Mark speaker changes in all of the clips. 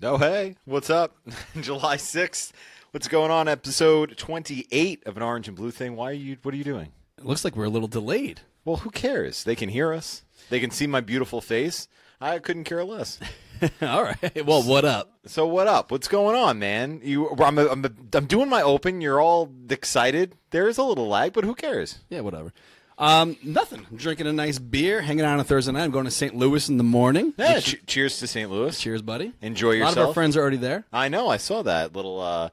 Speaker 1: Oh, hey, what's up? July 6th. What's going on? Episode 28 of an Orange and Blue Thing. Why are you, what are you doing?
Speaker 2: It looks like we're a little delayed.
Speaker 1: Well, who cares? They can hear us, they can see my beautiful face. I couldn't care less.
Speaker 2: All right. Well, what up?
Speaker 1: So, what up? What's going on, man? You, I'm, I'm, I'm doing my open. You're all excited. There is a little lag, but who cares?
Speaker 2: Yeah, whatever. Um, nothing. I'm drinking a nice beer, hanging out on a Thursday night. I'm going to St. Louis in the morning.
Speaker 1: Yeah, che- cheers to St. Louis.
Speaker 2: cheers, buddy.
Speaker 1: Enjoy yourself.
Speaker 2: A lot of our friends are already there.
Speaker 1: I know. I saw that little, uh,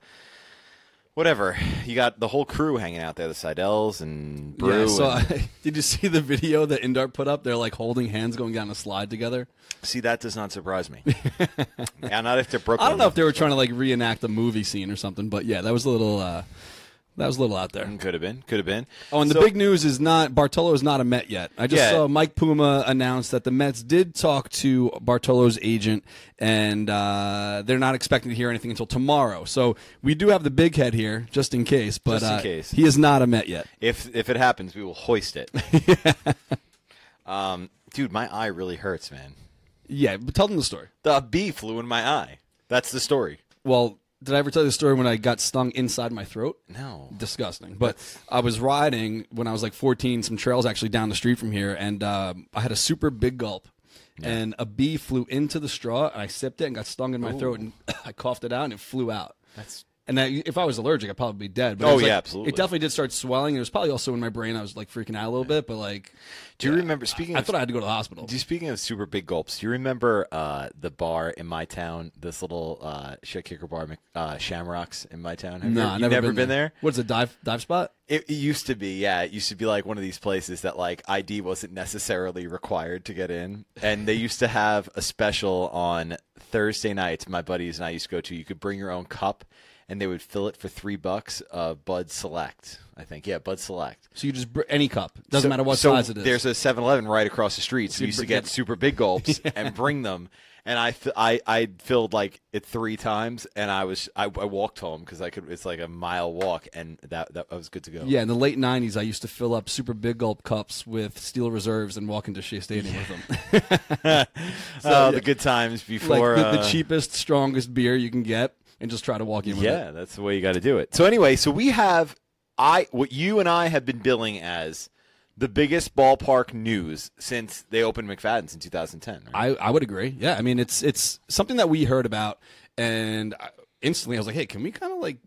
Speaker 1: whatever. You got the whole crew hanging out there the Seidel's and Brew.
Speaker 2: yeah. So,
Speaker 1: and-
Speaker 2: did you see the video that Indart put up? They're like holding hands, going down a slide together.
Speaker 1: See, that does not surprise me. yeah, not if they're Brooklyn.
Speaker 2: I don't know if they were trying to like reenact a movie scene or something, but yeah, that was a little. Uh, that was a little out there.
Speaker 1: Could have been. Could have been.
Speaker 2: Oh, and the
Speaker 1: So-
Speaker 2: big news is not Bartolo is not a Met yet. I just
Speaker 1: Yeah.
Speaker 2: saw Mike Puma announce that the Mets did talk to Bartolo's agent, and uh, they're not expecting to hear anything until tomorrow. So we do have the big head here, just in case. But
Speaker 1: Just in
Speaker 2: uh,
Speaker 1: case.
Speaker 2: he is not a Met yet.
Speaker 1: If if it happens, we will hoist it. um, dude, my eye really hurts, man.
Speaker 2: Yeah, but tell them the story.
Speaker 1: The bee flew in my eye. That's the story.
Speaker 2: Well, did I ever tell you the story when I got stung inside my throat?
Speaker 1: No.
Speaker 2: disgusting. But I was riding when I was like 14, some trails actually down the street from here, and um, I had a super big gulp. And a bee flew into the straw, and I sipped it and got stung in my throat, and I coughed it out, and it flew out.
Speaker 1: That's
Speaker 2: And that, if I was allergic, I'd probably be dead. But it
Speaker 1: Oh,
Speaker 2: was, like-
Speaker 1: yeah, absolutely.
Speaker 2: It definitely did start swelling. It was probably also in my brain. I was like freaking out a little bit, but like,
Speaker 1: Do you remember speaking
Speaker 2: I
Speaker 1: of
Speaker 2: thought I had to go to the hospital.
Speaker 1: Do you speaking of super big gulps? Do you remember uh, the bar in my town? This little uh, shit kicker bar, uh, Shamrocks in my town. Have you,
Speaker 2: No,
Speaker 1: ever-
Speaker 2: I've
Speaker 1: you've
Speaker 2: never,
Speaker 1: been, there?
Speaker 2: What's a dive dive spot?
Speaker 1: It, it used to be, yeah. It used to be like one of these places that like ID wasn't necessarily required to get in, and they used to have a special on Thursday nights. My buddies and I used to go to. You could bring your own cup, and they would fill it for three bucks. of Bud Select, I think. Yeah, Bud Select.
Speaker 2: So you just br- any cup doesn't
Speaker 1: So-
Speaker 2: matter what
Speaker 1: so
Speaker 2: size it is.
Speaker 1: There's a 7-Eleven right across the street, so we used to get super big gulps and bring them. And I, fi- I, I filled like it three times, and I was I, I walked home because I could. It's like a mile walk, and that that I was good to go.
Speaker 2: Yeah, in the late '90s, I used to fill up super big gulp cups with steel reserves and walk into Shea Stadium with them.
Speaker 1: oh,
Speaker 2: yeah.
Speaker 1: the good times before
Speaker 2: the, the
Speaker 1: uh,
Speaker 2: cheapest, strongest beer you can get, and just try to walk in with
Speaker 1: Yeah,
Speaker 2: it.
Speaker 1: that's the way you got to do it. So anyway, so we have I what you and I have been billing as the biggest ballpark news since they opened McFadden's in 2010. Right?
Speaker 2: I, I would agree. Yeah, I mean it's it's something that we heard about, and I, instantly I was like, hey, can we kind of like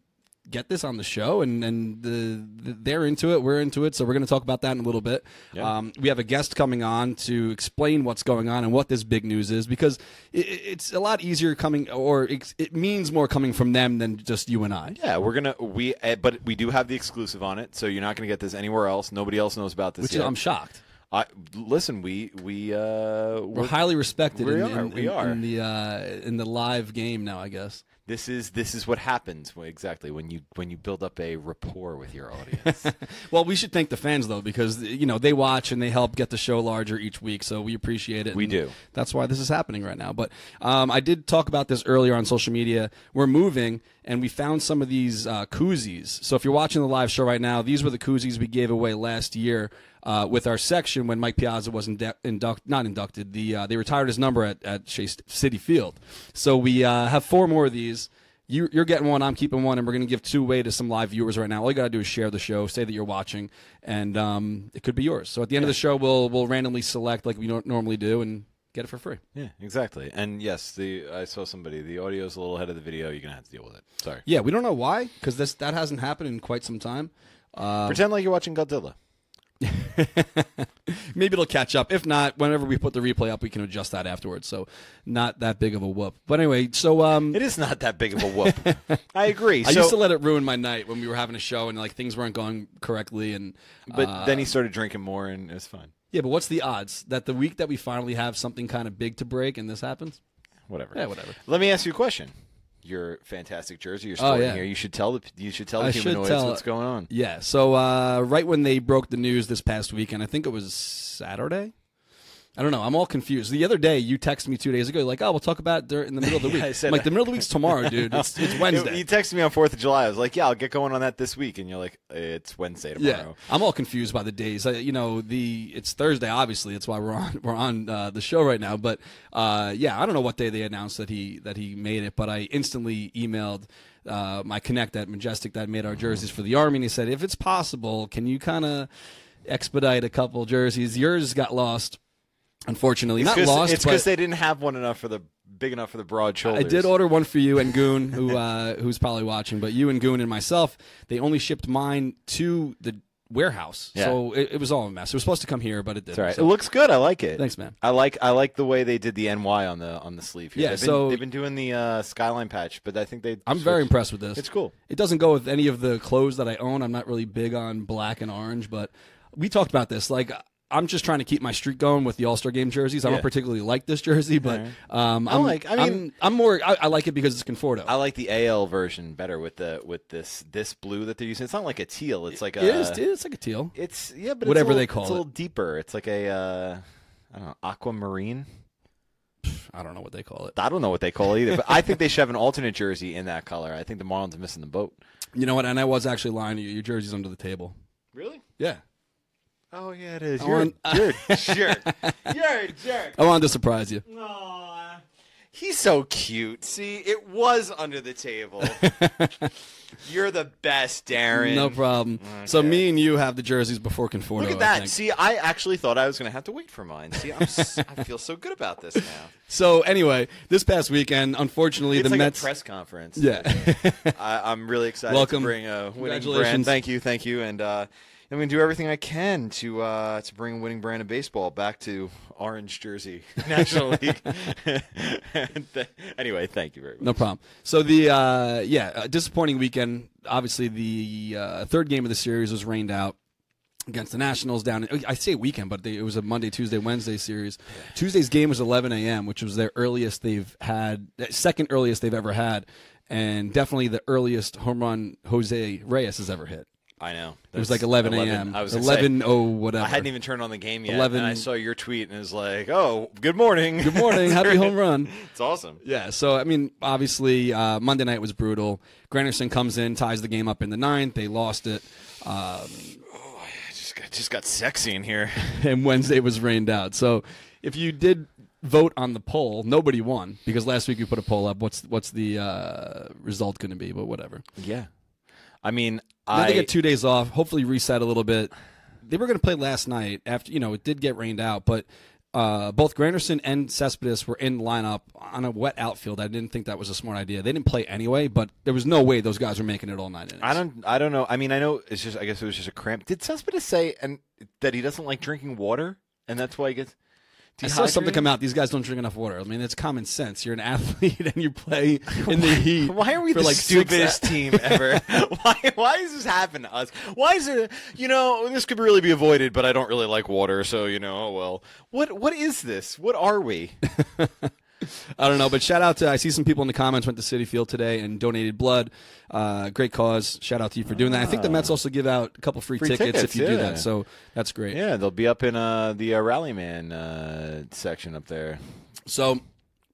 Speaker 2: get this on the show? And and the, the they're into it, we're into it, so we're going to talk about that in a little bit.
Speaker 1: Yeah.
Speaker 2: Um, we have a guest coming on to explain what's going on and what this big news is because it, it's a lot easier coming, or it, it means more coming from them than just you and I.
Speaker 1: Yeah, we're gonna we, uh, but we do have the exclusive on it, so you're not gonna get this anywhere else. Nobody else knows about this
Speaker 2: Which is. I'm shocked.
Speaker 1: I, listen, we we uh,
Speaker 2: We're
Speaker 1: we're-
Speaker 2: highly respected.
Speaker 1: we
Speaker 2: in,
Speaker 1: are,
Speaker 2: in-
Speaker 1: we
Speaker 2: in-
Speaker 1: are.
Speaker 2: in the uh, in the live game now. I guess.
Speaker 1: This is this is what happens when- exactly when you when you build up a rapport with your audience.
Speaker 2: Well, we should thank the fans though, because you know they watch and they help get the show larger each week. So we appreciate it.
Speaker 1: We do.
Speaker 2: That's why this is happening right now. But um, I did talk about this earlier on social media. We're moving, and we found some of these uh, koozies. So if you're watching the live show right now, these were the koozies we gave away last year. Uh, with our section when Mike Piazza was indu- induct, not inducted, the uh, they retired his number at, at Shea Citi Field. So we uh, have four more of these. You, you're getting one. I'm keeping one, and we're going to give two away to some live viewers right now. All you got to do is share the show, say that you're watching, and um, it could be yours. So at the end of the show, we'll we'll randomly select like we nor- normally do and get it for free.
Speaker 1: yeah, exactly. And yes, the I saw somebody. The audio's a little ahead of the video. You're gonna have to deal with it. Sorry.
Speaker 2: Yeah, we don't know why because this that hasn't happened in quite some time. Uh,
Speaker 1: Pretend like you're watching Godzilla.
Speaker 2: maybe it'll catch up. If not, whenever we put the replay up, we can adjust that afterwards. So not that big of a whoop. But anyway, so um,
Speaker 1: It is not that big of a whoop. I agree.
Speaker 2: I
Speaker 1: so,
Speaker 2: used to let it ruin my night when we were having a show and like things weren't going correctly and.
Speaker 1: but
Speaker 2: uh,
Speaker 1: then he started drinking more, and it was fine.
Speaker 2: Yeah, but what's the odds that the week that we finally have something kind of big to break and this happens?
Speaker 1: Whatever.
Speaker 2: Yeah, whatever.
Speaker 1: Let me ask you a question. Your fantastic jersey you're
Speaker 2: Oh,
Speaker 1: sporting
Speaker 2: yeah.
Speaker 1: here. You should tell the you should tell the
Speaker 2: I
Speaker 1: humanoids
Speaker 2: tell-
Speaker 1: what's going on.
Speaker 2: Yeah. So uh, right when they broke the news this past weekend, I think it was Saturday. I don't know. I'm all confused. The other day, you texted me two days ago, like, "Oh, we'll talk about it in the middle of the week."
Speaker 1: I said-
Speaker 2: I'm like the middle of the week's tomorrow, dude. It's, it's Wednesday.
Speaker 1: You texted me on Fourth of July. I was like, "Yeah, I'll get going on that this week," and you're like, "It's Wednesday tomorrow."
Speaker 2: Yeah,
Speaker 1: tomorrow."
Speaker 2: I'm all confused by the days. I, you know, the it's Thursday. Obviously, that's why we're on we're on uh, the show right now. But uh, yeah, I don't know what day they announced that he that he made it, but I instantly emailed uh, my connect at Majestic that made our jerseys for the Army, and he said, if it's possible, can you kind of expedite a couple jerseys? Yours got lost, unfortunately.
Speaker 1: It's
Speaker 2: Not lost,
Speaker 1: It's because they didn't have one enough for the big enough for the broad shoulders.
Speaker 2: I did order one for you and Goon, who uh, who's probably watching. But you and Goon and myself, they only shipped mine to the warehouse,
Speaker 1: Yeah.
Speaker 2: so it, it was all a mess. It was supposed to come here, but it didn't.
Speaker 1: Right.
Speaker 2: So-
Speaker 1: It looks good. I like it.
Speaker 2: Thanks, man.
Speaker 1: I like I like the way they did the NY on the on the sleeve. Here.
Speaker 2: Yeah,
Speaker 1: they've been,
Speaker 2: so-
Speaker 1: they've been doing the uh, skyline patch, but I think they.
Speaker 2: I'm very impressed with this.
Speaker 1: It's cool.
Speaker 2: It doesn't go with any of the clothes that I own. I'm not really big on black and orange, but we talked about this. Like, I'm just trying to keep my streak going with the All Star Game jerseys. I
Speaker 1: Yeah.
Speaker 2: don't particularly like this jersey, but um, I'm
Speaker 1: like- I mean-
Speaker 2: I'm, I'm more. I, I like it because it's Conforto.
Speaker 1: I like the AL version better with the with this this blue that they're using. It's not like a teal. It's like a.
Speaker 2: it is. It's like a teal.
Speaker 1: It's yeah, but
Speaker 2: Whatever
Speaker 1: it's a
Speaker 2: they
Speaker 1: little,
Speaker 2: call
Speaker 1: it's a little deeper. It's like a uh, I don't know aquamarine.
Speaker 2: I don't know what they call it.
Speaker 1: I don't know what they call it either, but I think they should have an alternate jersey in that color. I think the Marlins are missing the boat.
Speaker 2: You know what? And I was actually lying to you. Your jersey's under the table.
Speaker 1: Really?
Speaker 2: Yeah.
Speaker 1: Oh yeah, it is.
Speaker 2: I
Speaker 1: You're,
Speaker 2: want-
Speaker 1: you're a jerk. You're a jerk.
Speaker 2: I wanted to surprise you.
Speaker 1: Aw, he's so cute. See, it was under the table. You're the best, Darren.
Speaker 2: No problem. So
Speaker 1: Okay.
Speaker 2: me and you have the jerseys before Conforto.
Speaker 1: Look at
Speaker 2: I
Speaker 1: that.
Speaker 2: think.
Speaker 1: See, I actually thought I was going to have to wait for mine. See, I'm s- I feel so good about this now.
Speaker 2: So anyway, this past weekend, unfortunately,
Speaker 1: It's
Speaker 2: the
Speaker 1: like
Speaker 2: Mets.
Speaker 1: a press conference.
Speaker 2: yeah.
Speaker 1: I, I'm really excited
Speaker 2: Welcome.
Speaker 1: to bring a winning brand.
Speaker 2: Congratulations.
Speaker 1: Thank you, thank you, and uh, I'm going to do everything I can to uh, to bring a winning brand of baseball back to Orange Jersey National League. Anyway, thank you very much.
Speaker 2: No problem. So the uh, yeah, disappointing weekend. Obviously, the uh, third game of the series was rained out against the Nationals down. I say weekend, but they, it was a Monday, Tuesday, Wednesday series. Tuesday's game was 11 a.m., which was their earliest they've had, second earliest they've ever had, and definitely the earliest home run Jose Reyes has ever hit.
Speaker 1: I know
Speaker 2: It was like 11 a.m.
Speaker 1: I was gonna
Speaker 2: 11 oh whatever.
Speaker 1: I hadn't even turned on the game yet,
Speaker 2: 11
Speaker 1: and I saw your tweet, and it was like, "Oh, good morning,
Speaker 2: Good morning, happy home run.
Speaker 1: It's awesome.
Speaker 2: Yeah, so I mean, obviously, uh, Monday night was brutal. Granderson comes in, ties the game up in the ninth. They lost it, um,
Speaker 1: It just got, just got sexy in here.
Speaker 2: and Wednesday was rained out. So, if you did vote on the poll, nobody won because last week we put a poll up. What's what's the uh, result going to be? But whatever.
Speaker 1: Yeah, I mean, I
Speaker 2: they get two days off. Hopefully, reset a little bit. They were going to play last night after you know it did get rained out, but. Uh, both Granderson and Cespedes were in lineup on a wet outfield. I didn't think that was a smart idea. They didn't play anyway, but there was no way those guys were making it all nine innings.
Speaker 1: I don't. I don't know. I mean, I know it's just. I guess it was just a cramp. Did Cespedes say and that he doesn't like drinking water, and that's why he gets.
Speaker 2: I saw something come out. These guys don't drink enough water. I mean, it's common sense. You're an athlete and you play in the heat.
Speaker 1: Why are we the
Speaker 2: like
Speaker 1: stupidest team ever? why? Why does this happen to us? Why is it? You know, this could really be avoided, but I don't really like water, so you know. Oh well. What? What is this? What are we?
Speaker 2: I don't know, but shout out to I see some people in the comments went to Citi Field today and donated blood. Uh, great cause. Shout out to you for doing that. I think the Mets also give out a couple free,
Speaker 1: Free
Speaker 2: tickets,
Speaker 1: tickets,
Speaker 2: if you do that. So that's great.
Speaker 1: Yeah, they'll be up in uh, the uh, Rallyman uh, section up there.
Speaker 2: So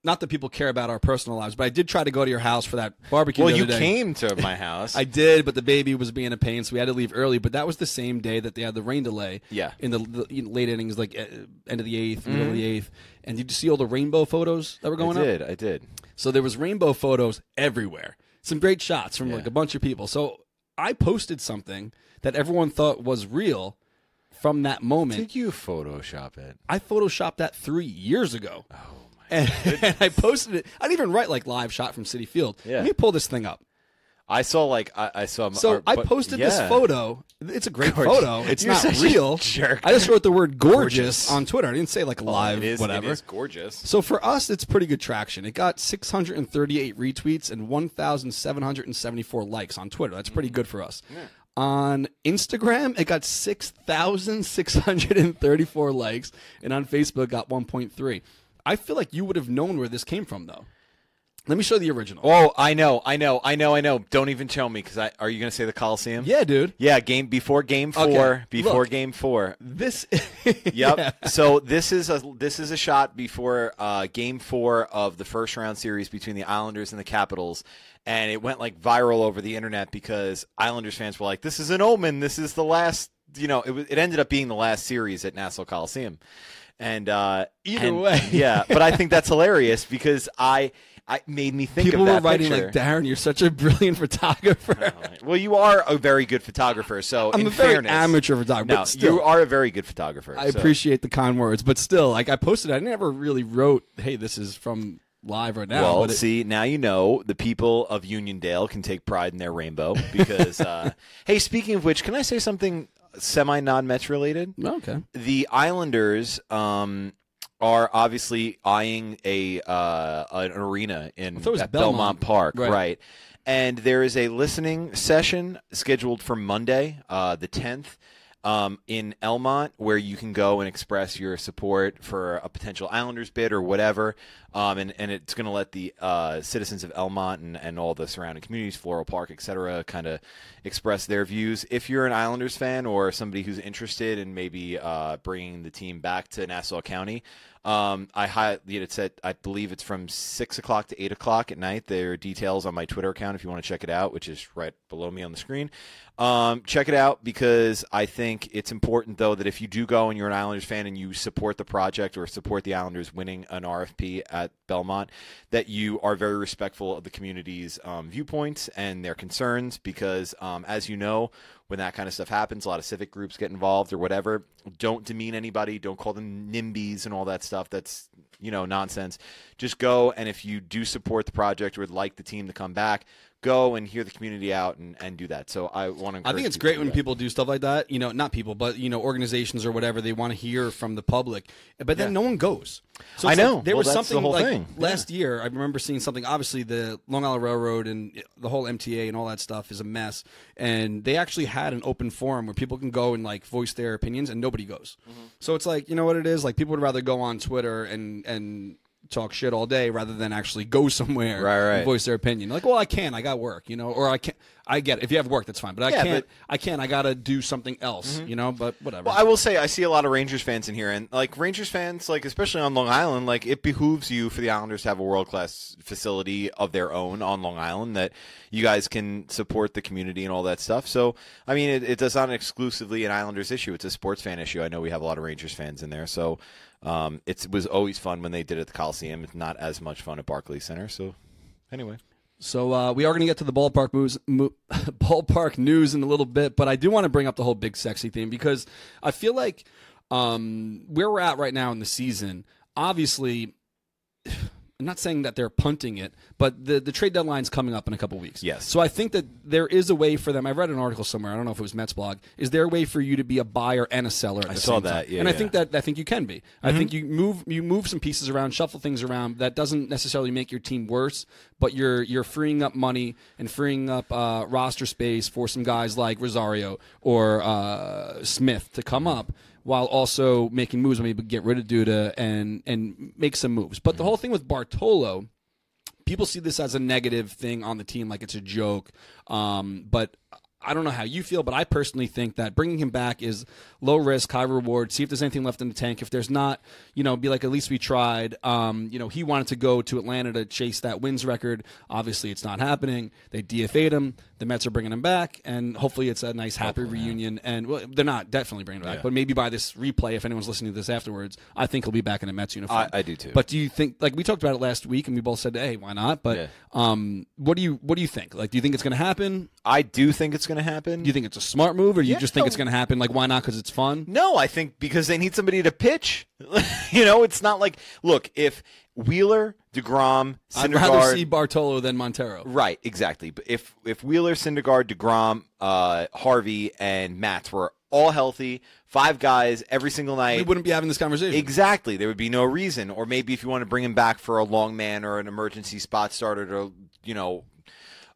Speaker 2: not that people care about our personal lives, but I did try to go to your house for that barbecue.
Speaker 1: Well, you
Speaker 2: day.
Speaker 1: came to my house.
Speaker 2: I did, but the baby was being a pain, so we had to leave early. But that was the same day that they had the rain delay.
Speaker 1: Yeah.
Speaker 2: in the, the late innings, like uh, end of the eighth, middle of the eighth. And did you see all the rainbow photos that were going
Speaker 1: I
Speaker 2: up?
Speaker 1: did. I did.
Speaker 2: So there was rainbow photos everywhere. Some great shots from like a bunch of people. So I posted something that everyone thought was real from that moment.
Speaker 1: Did you Photoshop it?
Speaker 2: I photoshopped that three years ago.
Speaker 1: Oh!
Speaker 2: And, and I posted it. I didn't even write like live shot from Citi Field.
Speaker 1: Yeah.
Speaker 2: Let me pull this thing up.
Speaker 1: I saw like I, I saw.
Speaker 2: So
Speaker 1: our-
Speaker 2: I posted this photo. It's a great
Speaker 1: Gorgeous.
Speaker 2: photo. It's
Speaker 1: You're
Speaker 2: not real.
Speaker 1: jerk.
Speaker 2: I just wrote the word gorgeous,
Speaker 1: Gorgeous.
Speaker 2: on Twitter. I didn't say like oh, live,
Speaker 1: It is.
Speaker 2: whatever.
Speaker 1: It is gorgeous.
Speaker 2: So for us, it's pretty good traction. It got 638 retweets and 1,774 likes on Twitter. That's pretty mm. good for us. On Instagram, it got 6,634 likes, and on Facebook, got 1.3. I feel like you would have known where this came from, though. Let me show the original.
Speaker 1: Oh, I know, I know, I know, I know. Don't even tell me because I are you going to say the Coliseum?
Speaker 2: Yeah, dude.
Speaker 1: Yeah, game before game four.
Speaker 2: Okay,
Speaker 1: Before
Speaker 2: look.
Speaker 1: game four.
Speaker 2: This.
Speaker 1: Yep. So this is a this is a shot before uh, Game Four of the first round series between the Islanders and the Capitals, and it went like viral over the internet because Islanders fans were like, "This is an omen. This is the last." You know, it was, it ended up being the last series at Nassau Coliseum, and uh,
Speaker 2: Either
Speaker 1: and-
Speaker 2: way.
Speaker 1: yeah. But I think that's hilarious because I I made me think
Speaker 2: People
Speaker 1: of
Speaker 2: were writing
Speaker 1: picture.
Speaker 2: like, "Darren, you're such a brilliant photographer."
Speaker 1: Well, you are a very good photographer, so
Speaker 2: I'm
Speaker 1: in
Speaker 2: a very
Speaker 1: fairness,
Speaker 2: amateur photographer,
Speaker 1: No,
Speaker 2: still.
Speaker 1: you are a very good photographer.
Speaker 2: I
Speaker 1: so-
Speaker 2: appreciate the kind words, but still, like I posted, I never really wrote, "Hey, this is from live right now."
Speaker 1: Well,
Speaker 2: but it-
Speaker 1: see, now you know the people of Uniondale can take pride in their rainbow because. uh, hey, speaking of which, can I say something semi non Mets related?
Speaker 2: okay.
Speaker 1: The Islanders um, are obviously eyeing a uh, an arena in
Speaker 2: thought it was
Speaker 1: at Belmont,
Speaker 2: Belmont.
Speaker 1: Park,
Speaker 2: Right.
Speaker 1: right. And there is a listening session scheduled for Monday, uh, the tenth. Um, in Elmont, where you can go and express your support for a potential Islanders bid or whatever, um, and, and it's going to let the uh, citizens of Elmont and, and all the surrounding communities, Floral Park, et cetera, kind of express their views. If you're an Islanders fan or somebody who's interested in maybe uh, bringing the team back to Nassau County, um, I hi- it's at I believe it's from six o'clock to eight o'clock at night. There are details on my Twitter account if you want to check it out, which is right below me on the screen. Um, check it out because I think it's important though that if you do go and you're an Islanders fan and you support the project or support the Islanders winning an RFP at Belmont, that you are very respectful of the community's um, viewpoints and their concerns because, um, as you know, when that kind of stuff happens, a lot of civic groups get involved or whatever. Don't demean anybody. Don't call them NIMBYs and all that stuff. That's you know nonsense. Just go and if you do support the project or would like the team to come back, go and hear the community out and, and do that. So I want to.
Speaker 2: I think it's great when people do stuff like that. You know, not people, but you know, organizations or whatever. They want to hear from the public, but then
Speaker 1: Yeah.
Speaker 2: no one goes. So
Speaker 1: I
Speaker 2: it's like-
Speaker 1: know.
Speaker 2: there
Speaker 1: Well,
Speaker 2: was
Speaker 1: the
Speaker 2: something
Speaker 1: whole
Speaker 2: like
Speaker 1: thing.
Speaker 2: last year. I remember seeing something. Obviously, the Long Island Railroad and the whole MTA and all that stuff is a mess. And they actually had an open forum where people can go and like voice their opinions, and nobody goes.
Speaker 1: Mm-hmm.
Speaker 2: So it's like you know what it is. Like people would rather go on Twitter and and talk shit all day rather than actually go somewhere
Speaker 1: Right, right.
Speaker 2: and voice their opinion. Like, well, I can, I got work, you know, or I can't. I get it. If you have work, that's fine. But I
Speaker 1: Yeah,
Speaker 2: can't.
Speaker 1: but-
Speaker 2: I can't. I gotta do something else, you know. But whatever.
Speaker 1: Well, I will say I see a lot of Rangers fans in here, and like Rangers fans, like especially on Long Island, like it behooves you for the Islanders to have a world class facility of their own on Long Island that you guys can support the community and all that stuff. So, I mean, it, it does not exclusively an Islanders issue; it's a sports fan issue. I know we have a lot of Rangers fans in there, so um, it's, it was always fun when they did it at the Coliseum. It's not as much fun at Barclays Center. So, anyway.
Speaker 2: So uh, we are going to get to the ballpark moves, mo- ballpark news in a little bit, but I do want to bring up the whole big sexy theme because I feel like um, where we're at right now in the season, obviously. I'm not saying that they're punting it, but the, the trade deadline's coming up in a couple weeks.
Speaker 1: Yes.
Speaker 2: So I think that there is a way for them. I read an article somewhere. I don't know if it was Mets blog. Is there a way for you to be a buyer and a seller? At
Speaker 1: I
Speaker 2: the
Speaker 1: saw
Speaker 2: same
Speaker 1: that,
Speaker 2: time?
Speaker 1: yeah,
Speaker 2: and I think that I think you can be. I think you move you move some pieces around, shuffle things around. That doesn't necessarily make your team worse, but you're you're freeing up money and freeing up uh, roster space for some guys like Rosario or uh, Smith to come up. While also making moves, maybe get rid of Duda and and make some moves. But the whole thing with Bartolo, people see this as a negative thing on the team, like it's a joke. Um, but I don't know how you feel, but I personally think that bringing him back is low risk, high reward. See if there's anything left in the tank. If there's not, you know, be like, at least we tried. Um, you know, he wanted to go to Atlanta to chase that wins record. Obviously, it's not happening. They DFA'd him. The Mets are bringing him back, and hopefully, it's a nice, happy reunion. And well, they're not definitely bringing him back,
Speaker 1: Yeah.
Speaker 2: but maybe by this replay, if anyone's listening to this afterwards, I think he'll be back in a Mets uniform.
Speaker 1: I- I do too.
Speaker 2: But do you think, like we talked about it last week, and we both said, hey, why not? But
Speaker 1: Yeah.
Speaker 2: um, what do you what do you think? Like, do you think it's going to happen?
Speaker 1: I do think it's going to happen.
Speaker 2: Do you think it's a smart move, or you just think
Speaker 1: no.
Speaker 2: it's going to happen? Like, why not? Because it's fun.
Speaker 1: No, I think because they need somebody to pitch. you know, it's not like look if Wheeler, Degrom,
Speaker 2: I'd rather see Bartolo than Montero.
Speaker 1: right, exactly. But if if Wheeler, Syndergaard, Degrom, uh, Harvey, and Matt were all healthy, five guys every single night.
Speaker 2: We wouldn't be having this conversation.
Speaker 1: Exactly. There would be no reason. Or maybe if you want to bring him back for a long man or an emergency spot starter to, you know,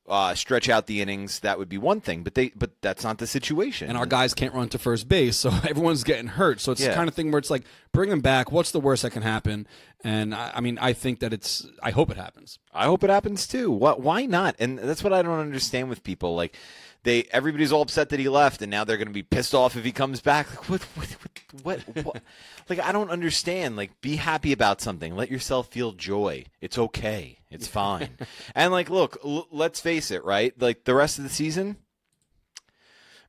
Speaker 1: uh, stretch out the innings, that would be one thing. But they, but that's not the situation.
Speaker 2: and our guys can't run to first base, so everyone's getting hurt. So it's the kind of thing where it's like Bring them back. What's the worst that can happen? And I, I mean, I think that it's. I hope it happens.
Speaker 1: I hope it happens too. What? Why not? And that's what I don't understand with people. Like, they everybody's all upset that he left, and now they're going to be pissed off if he comes back. Like, what? What? What? what, what? like, I don't understand. Like, be happy about something. Let yourself feel joy. It's okay. It's fine. and like, look, l- let's face it. Right? Like the rest of the season,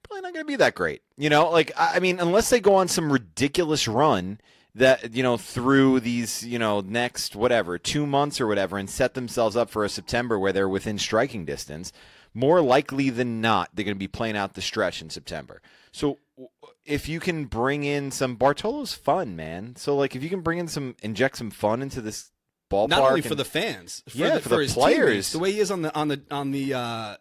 Speaker 1: probably not going to be that great. You know, like I I mean, unless they go on some ridiculous run that you know through these you know next whatever two months or whatever, and set themselves up for a September where they're within striking distance. More likely than not, they're going to be playing out the stretch in September. So if you can bring in some Bartolo's fun, man. So like if you can bring in some inject some fun into this ballpark,
Speaker 2: Not only for
Speaker 1: and-
Speaker 2: the fans, for
Speaker 1: Yeah,
Speaker 2: the,
Speaker 1: for the
Speaker 2: his
Speaker 1: players.
Speaker 2: teammates, the way he is on the on the on the uh,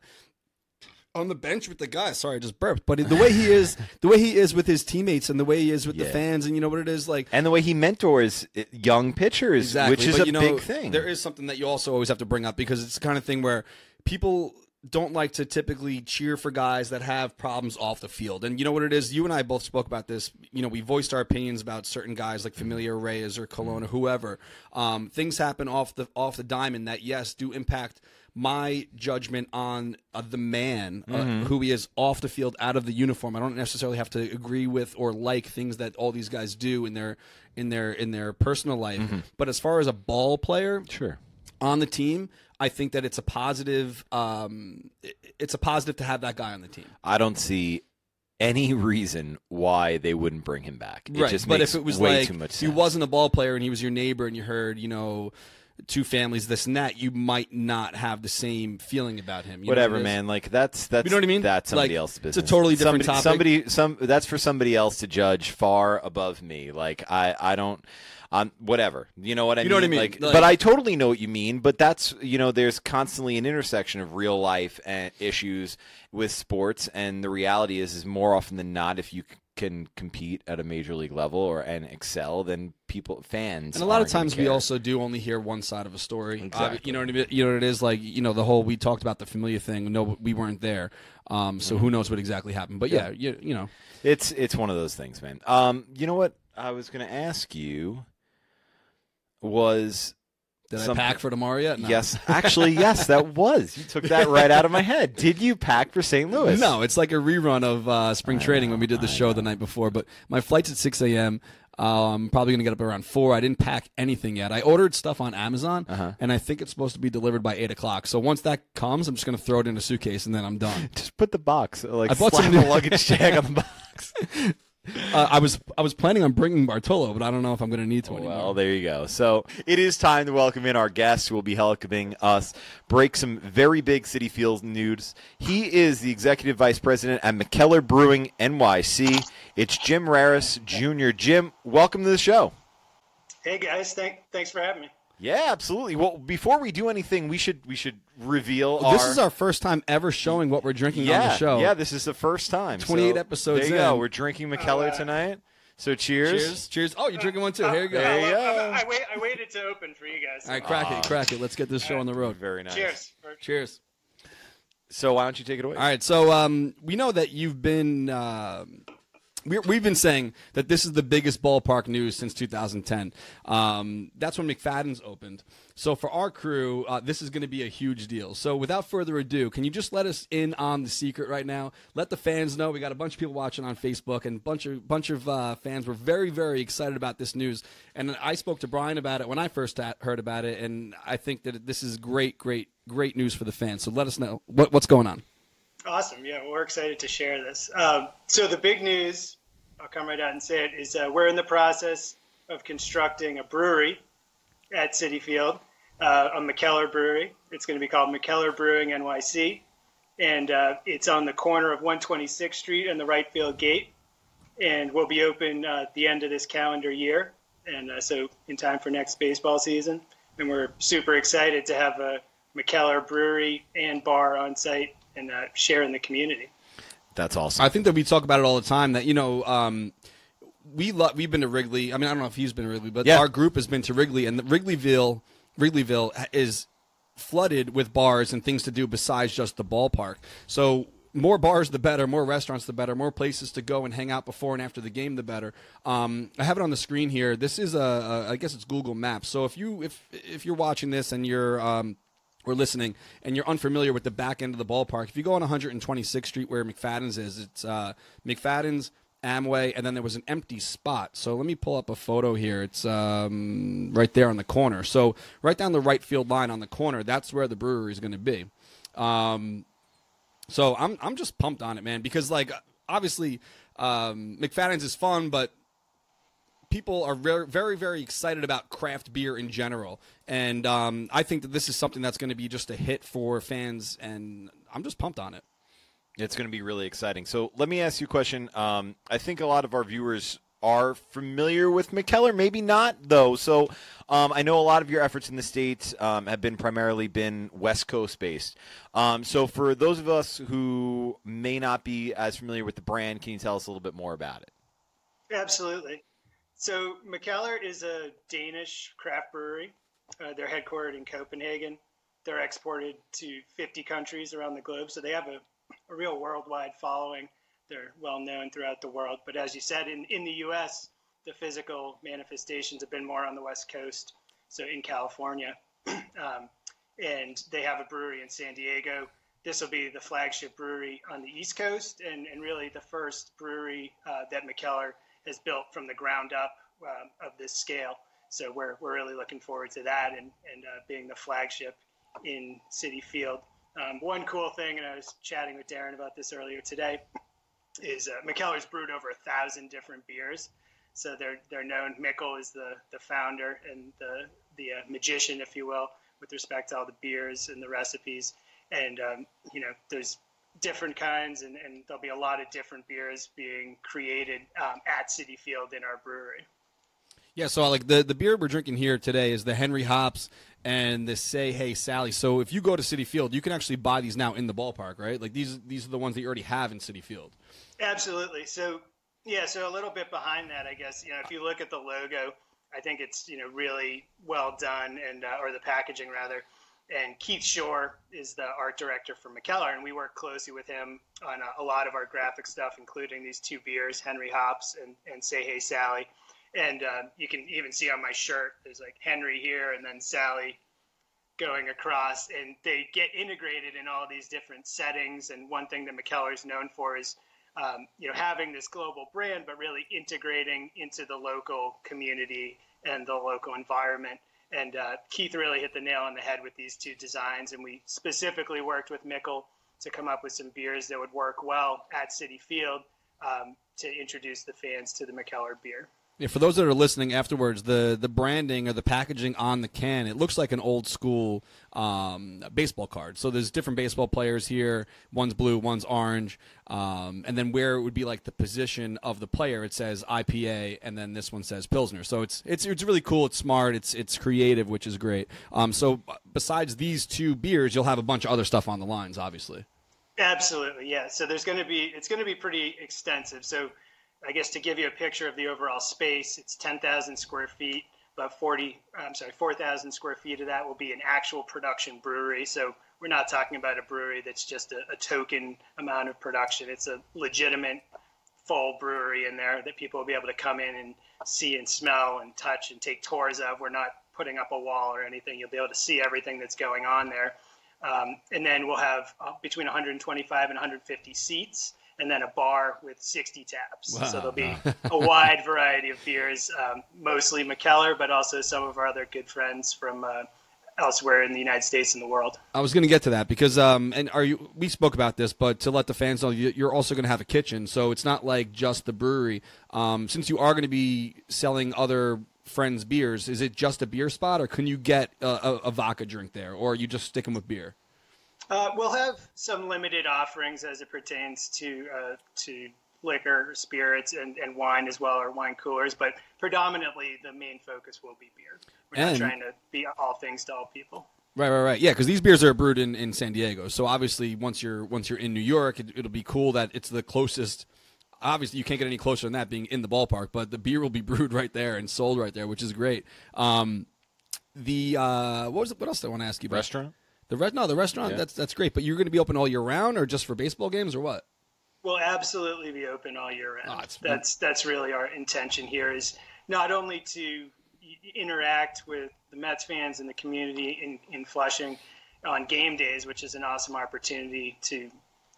Speaker 2: on the bench with the guys. Sorry, I just burped. But the way he is, the way he is with his teammates, and the way he is with the fans, and you know what it is like.
Speaker 1: and the way he mentors uh, young pitchers,
Speaker 2: Exactly,
Speaker 1: which is
Speaker 2: but,
Speaker 1: a
Speaker 2: you know,
Speaker 1: big thing.
Speaker 2: There is something that you also always have to bring up because it's the kind of thing where people don't like to typically cheer for guys that have problems off the field. And you know what it is? You and I both spoke about this. You know, we voiced our opinions about certain guys like Familia Reyes or Colon or whoever. Um, things happen off the off the diamond that yes do impact my judgment on uh, the man uh, who he is off the field out of the uniform. I don't necessarily have to agree with or like things that all these guys do in their in their in their personal life. But as far as a ball player,
Speaker 1: sure.
Speaker 2: on the team, I think that it's a positive. Um, it's a positive to have that guy on the team.
Speaker 1: I don't see any reason why they wouldn't bring him back. It just
Speaker 2: but
Speaker 1: makes
Speaker 2: if it was
Speaker 1: way
Speaker 2: like
Speaker 1: too much
Speaker 2: he wasn't a ball player and he was your neighbor and you heard, you know, two families, this and that, you might not have the same feeling about him. You know
Speaker 1: Whatever,
Speaker 2: what
Speaker 1: man. Like that's that's
Speaker 2: You know what I mean?
Speaker 1: That's somebody
Speaker 2: Like,
Speaker 1: else's business.
Speaker 2: it's a totally different
Speaker 1: somebody,
Speaker 2: topic.
Speaker 1: Somebody, some that's for somebody else to judge far above me. Like I, I don't. Um, whatever. You know what I
Speaker 2: You
Speaker 1: mean?
Speaker 2: know what I mean?
Speaker 1: Like,
Speaker 2: Like-
Speaker 1: but I totally know what you mean. But that's you know, there's constantly an intersection of real life and issues with sports, and the reality is, is more often than not, if you can compete at a major league level or and excel, then people fans
Speaker 2: And a lot of times we also do only hear one side of a story.
Speaker 1: Exactly.
Speaker 2: Uh, you know what I mean? You know what it is like. You know the whole we talked about the Familia thing. No, we weren't there. Um, so
Speaker 1: Mm-hmm.
Speaker 2: who knows what exactly happened? But yeah, you, you know.
Speaker 1: It's it's one of those things, man. Um, you know what I was going to ask you was
Speaker 2: Did
Speaker 1: Some-
Speaker 2: I pack for tomorrow yet? No.
Speaker 1: yes, actually yes, that was. You took that right out of my head. Did you pack for St. Louis?
Speaker 2: No, it's like a rerun of uh, spring
Speaker 1: I
Speaker 2: training
Speaker 1: know,
Speaker 2: when we did the
Speaker 1: I
Speaker 2: show the night before. But my flight's at 6 a.m. Uh, I'm probably going to get up around 4. I didn't pack anything yet. I ordered stuff on Amazon,
Speaker 1: Uh-huh.
Speaker 2: and I think it's supposed to be delivered by 8 o'clock. So once that comes, I'm just going to throw it in a suitcase, and then I'm done.
Speaker 1: Just put the box like
Speaker 2: I bought
Speaker 1: slap
Speaker 2: some new-
Speaker 1: luggage tag on the box.
Speaker 2: Uh, I was I was planning on bringing Bartolo, but I don't know if I'm going to need to
Speaker 1: Well,
Speaker 2: anymore.
Speaker 1: there you go. So it is time to welcome in our guest who will be helping us break some very big Citi Field news. He is the executive vice president at Mikkeller Brewing NYC. It's Jim Raris Jr. Jim, welcome to the show.
Speaker 3: Hey guys, thank, thanks for having me.
Speaker 1: Yeah, absolutely. Well, before we do anything, we should we should reveal
Speaker 2: This
Speaker 1: our
Speaker 2: is our first time ever showing what we're drinking
Speaker 1: yeah
Speaker 2: on the show.
Speaker 1: yeah. This is the first time.
Speaker 2: 28
Speaker 1: So
Speaker 2: episodes
Speaker 1: There you go.
Speaker 2: in.
Speaker 1: We're drinking Mikkeller
Speaker 3: Uh,
Speaker 1: tonight. So cheers.
Speaker 2: Cheers. Cheers. Oh, you're drinking one too. Here you go.
Speaker 1: There you
Speaker 3: Uh,
Speaker 1: go.
Speaker 3: I, I, wait, I waited to open for you guys.
Speaker 2: All right, crack
Speaker 1: Ah.
Speaker 2: it, crack it. Let's get this show on the road.
Speaker 1: Very nice.
Speaker 3: Cheers.
Speaker 2: Cheers.
Speaker 1: So why don't you take it away?
Speaker 2: All right, so um, we know that you've been. We, we've been saying that this is the biggest ballpark news since 2010. Um, that's when McFadden's opened. So for our crew, uh, this is going to be a huge deal. So without further ado, can you just let us in on the secret right now? Let the fans know. We got a bunch of people watching on Facebook, and bunch of bunch of uh, fans were very very excited about this news. And I spoke to Brian about it when I first heard about it, and I think that this is great, great, great news for the fans. So let us know what, what's going on.
Speaker 3: Awesome. Yeah, we're excited to share this. Um, so the big news, I'll come right out and say it, is uh, we're in the process of constructing a brewery at Citi Field, uh, a Mikkeller brewery. It's going to be called Mikkeller Brewing NYC, and uh, it's on the corner of 126th Street and the right field gate, and we'll be open uh, at the end of this calendar year, and uh, so in time for next baseball season. And we're super excited to have a Mikkeller brewery and bar on site and uh, share in the community.
Speaker 1: That's awesome.
Speaker 2: I think that we talk about it all the time. That you know, um, we love. We've been to Wrigley. I mean, I don't know if he's been to Wrigley, but
Speaker 1: Yeah.
Speaker 2: our group has been to Wrigley, and the Wrigleyville, Wrigleyville is flooded with bars and things to do besides just the ballpark. So more bars the better, more restaurants the better, more places to go and hang out before and after the game the better. Um, I have it on the screen here. This is a, a I guess it's Google Maps. So if you if if you're watching this and you're um, or listening and you're unfamiliar with the back end of the ballpark, if you go on 126th Street where McFadden's is, it's uh, McFadden's. Amway, and then there was an empty spot. So let me pull up a photo here. It's um, right there on the corner. So right down the right field line on the corner, that's where the brewery is going to be. Um, so I'm I'm just pumped on it, man, because like obviously um, McFadden's is fun, but people are very very very excited about craft beer in general, and um, I think that this is something that's going to be just a hit for fans, and I'm just pumped on it.
Speaker 1: It's going to be really exciting. So let me ask you a question. Um, I think a lot of our viewers are familiar with Mikkeller, maybe not though. So um, I know a lot of your efforts in the states um, have been primarily been West Coast based. Um, so for those of us who may not be as familiar with the brand, can you tell us a little bit more about it?
Speaker 3: Absolutely. So Mikkeller is a Danish craft brewery. Uh, they're headquartered in Copenhagen. They're exported to 50 countries around the globe, so they have a, a real worldwide following. They're well known throughout the world. But as you said, in, in the U.S., the physical manifestations have been more on the West Coast, so in California. um, and they have a brewery in San Diego. This will be the flagship brewery on the East Coast, and, and really the first brewery uh, that Mikkeller has built from the ground up uh, of this scale. So we're, we're really looking forward to that and, and uh, being the flagship in Citi Field. Um, one cool thing, and I was chatting with Darren about this earlier today, is uh, Mikkeller's brewed over a thousand different beers. So they're they're known. Mikkel is the the founder and the the uh, magician, if you will, with respect to all the beers and the recipes. And um, you know, there's different kinds, and, and there'll be a lot of different beers being created um, at Citi Field in our brewery.
Speaker 2: Yeah, so like the the beer we're drinking here today is the Henry Hops and the Say Hey Sally. So if you go to Citi Field, you can actually buy these now in the ballpark, right? Like these these are the ones that you already have in Citi Field.
Speaker 3: Absolutely. So yeah, so a little bit behind that, I guess. You know, if you look at the logo, I think it's you know really well done, and uh, or the packaging rather. And Keith Shore is the art director for Mikkeller, and we work closely with him on a, a lot of our graphic stuff, including these two beers, Henry Hops and, and Say Hey Sally. And uh, you can even see on my shirt, there's like Henry here and then Sally going across, and they get integrated in all these different settings. And one thing that Mikkeller is known for is um, you know, having this global brand, but really integrating into the local community and the local environment. And uh, Keith really hit the nail on the head with these two designs. And we specifically worked with Mikkel to come up with some beers that would work well at Citi Field um, to introduce the fans to the Mikkeller beer.
Speaker 2: Yeah, for those that are listening afterwards, the the branding or the packaging on the can, it looks like an old school um, baseball card. So there's different baseball players here. One's blue, one's orange, um, and then where it would be like the position of the player, it says IPA, and then this one says Pilsner. So it's it's it's really cool. It's smart. It's it's creative, which is great. Um, so besides these two beers, you'll have a bunch of other stuff on the lines, obviously.
Speaker 3: Absolutely, yeah. So there's going to be it's going to be pretty extensive. So I guess to give you a picture of the overall space, it's 10,000 square feet. About 40, I'm sorry, 4,000 square feet of that will be an actual production brewery. So we're not talking about a brewery that's just a, a token amount of production. It's a legitimate full brewery in there that people will be able to come in and see and smell and touch and take tours of. We're not putting up a wall or anything. You'll be able to see everything that's going on there. Um, and then we'll have uh, between 125 and 150 seats and then a bar with 60 taps. Wow. So there'll be a wide variety of beers, um, mostly Mikkeller, but also some of our other good friends from uh, elsewhere in the United States and the world.
Speaker 2: I was going to get to that because, um, and are you? We spoke about this, but to let the fans know, you're also going to have a kitchen, so it's not like just the brewery. Um, since you are going to be selling other friends' beers, is it just a beer spot, or can you get a, a, a vodka drink there, or are you just sticking with beer?
Speaker 3: Uh, we'll have some limited offerings as it pertains to uh, to liquor, spirits, and, and wine as well, or wine coolers. But predominantly, the main focus will be beer. We're and, not trying to be all things to all people.
Speaker 2: Right, right, right. Yeah, because these beers are brewed in, in San Diego. So obviously, once you're once you're in New York, it, it'll be cool that it's the closest. Obviously, you can't get any closer than that being in the ballpark, but the beer will be brewed right there and sold right there, which is great. Um, the uh, what was it, what else did I want to ask you about?
Speaker 1: Restaurant.
Speaker 2: The re- no, the restaurant.
Speaker 1: Yeah.
Speaker 2: That's that's great. But you're going to be open all year round, or just for baseball games, or what?
Speaker 3: We'll absolutely be open all year round.
Speaker 2: Oh,
Speaker 3: that's that's really our intention here is not only to interact with the Mets fans and the community in, in Flushing on game days, which is an awesome opportunity to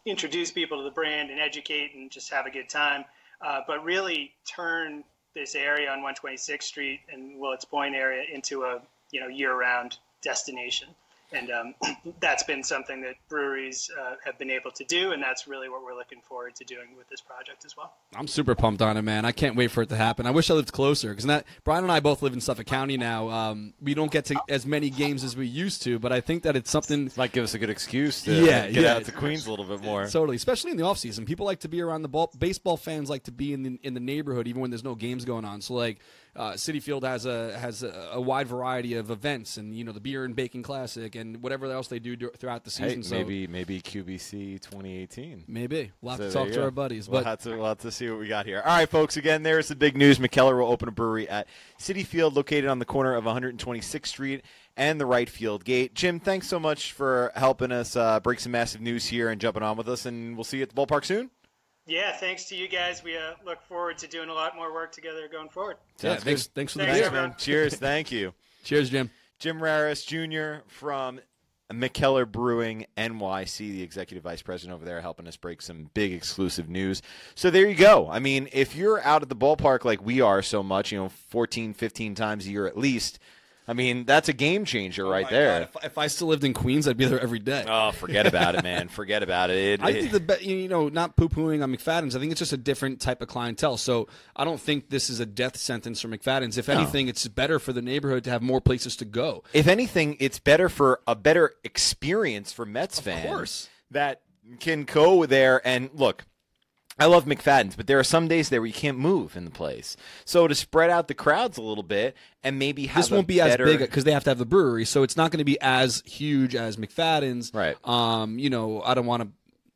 Speaker 3: introduce people to the brand and educate and just have a good time, uh, but really turn this area on 126th Street and Willets Point area into a you know year-round destination. And um, that's been something that breweries uh, have been able to do, and that's really what we're looking forward to doing with this project as well.
Speaker 2: I'm super pumped on it, man. I can't wait for it to happen. I wish I lived closer because Brian and I both live in Suffolk County now. Um, we don't get to as many games as we used to, but I think that it's something
Speaker 1: Might give us a good excuse to
Speaker 2: Yeah,
Speaker 1: get
Speaker 2: yeah.
Speaker 1: out to Queens a little bit more.
Speaker 2: Totally, especially in the off season. People like to be around the ball. Baseball fans like to be in the in the neighborhood, even when there's no games going on. So, like, uh, Citi Field has a has a, a wide variety of events, and you know the beer and bacon classic, and whatever else they do throughout the
Speaker 1: Hey,
Speaker 2: season. so
Speaker 1: maybe maybe QBC 2018.
Speaker 2: maybe we'll have
Speaker 1: So
Speaker 2: to talk to our buddies.
Speaker 1: We'll
Speaker 2: But
Speaker 1: have, to, we'll have to see what we got here. All right, folks. Again, there's the big news. Mikkeller will open a brewery at Citi Field, located on the corner of 126th Street and the right field gate. Jim, thanks so much for helping us uh, break some massive news here and jumping on with us. And we'll see you at the ballpark soon.
Speaker 3: Yeah, thanks to you guys. We uh, look forward to doing a lot more work together going forward.
Speaker 2: yeah,
Speaker 1: Sounds
Speaker 2: thanks,
Speaker 1: good.
Speaker 2: thanks for the
Speaker 3: Thanks,
Speaker 2: beer.
Speaker 1: man. Cheers. Thank you.
Speaker 2: Cheers, Jim.
Speaker 1: Jim Raris Jr. from Mikkeller Brewing NYC, the executive vice president over there, helping us break some big exclusive news. So there you go. I mean, if you're out at the ballpark like we are so much, you know, 14, 15 times a year at least, I mean, that's a game changer oh
Speaker 2: right
Speaker 1: there.
Speaker 2: If, if I still lived in Queens, I'd be there every day.
Speaker 1: Oh, forget about it, man. Forget about it. It-
Speaker 2: I think the be- you know not poo pooing on McFadden's. I think it's just a different type of clientele. So I don't think this is a death sentence for McFadden's. If anything, it's better for the neighborhood to have more places to go.
Speaker 1: if anything, it's better for a better experience for Mets fans
Speaker 2: course.
Speaker 1: that can go there and look. I love McFadden's, but there are some days there where you can't move in the place. So to spread out the crowds a little bit and maybe have
Speaker 2: This won't be
Speaker 1: better,
Speaker 2: as big because they have to have the brewery, so it's not going to be as huge as McFadden's.
Speaker 1: Right.
Speaker 2: Um. You know, I don't want to.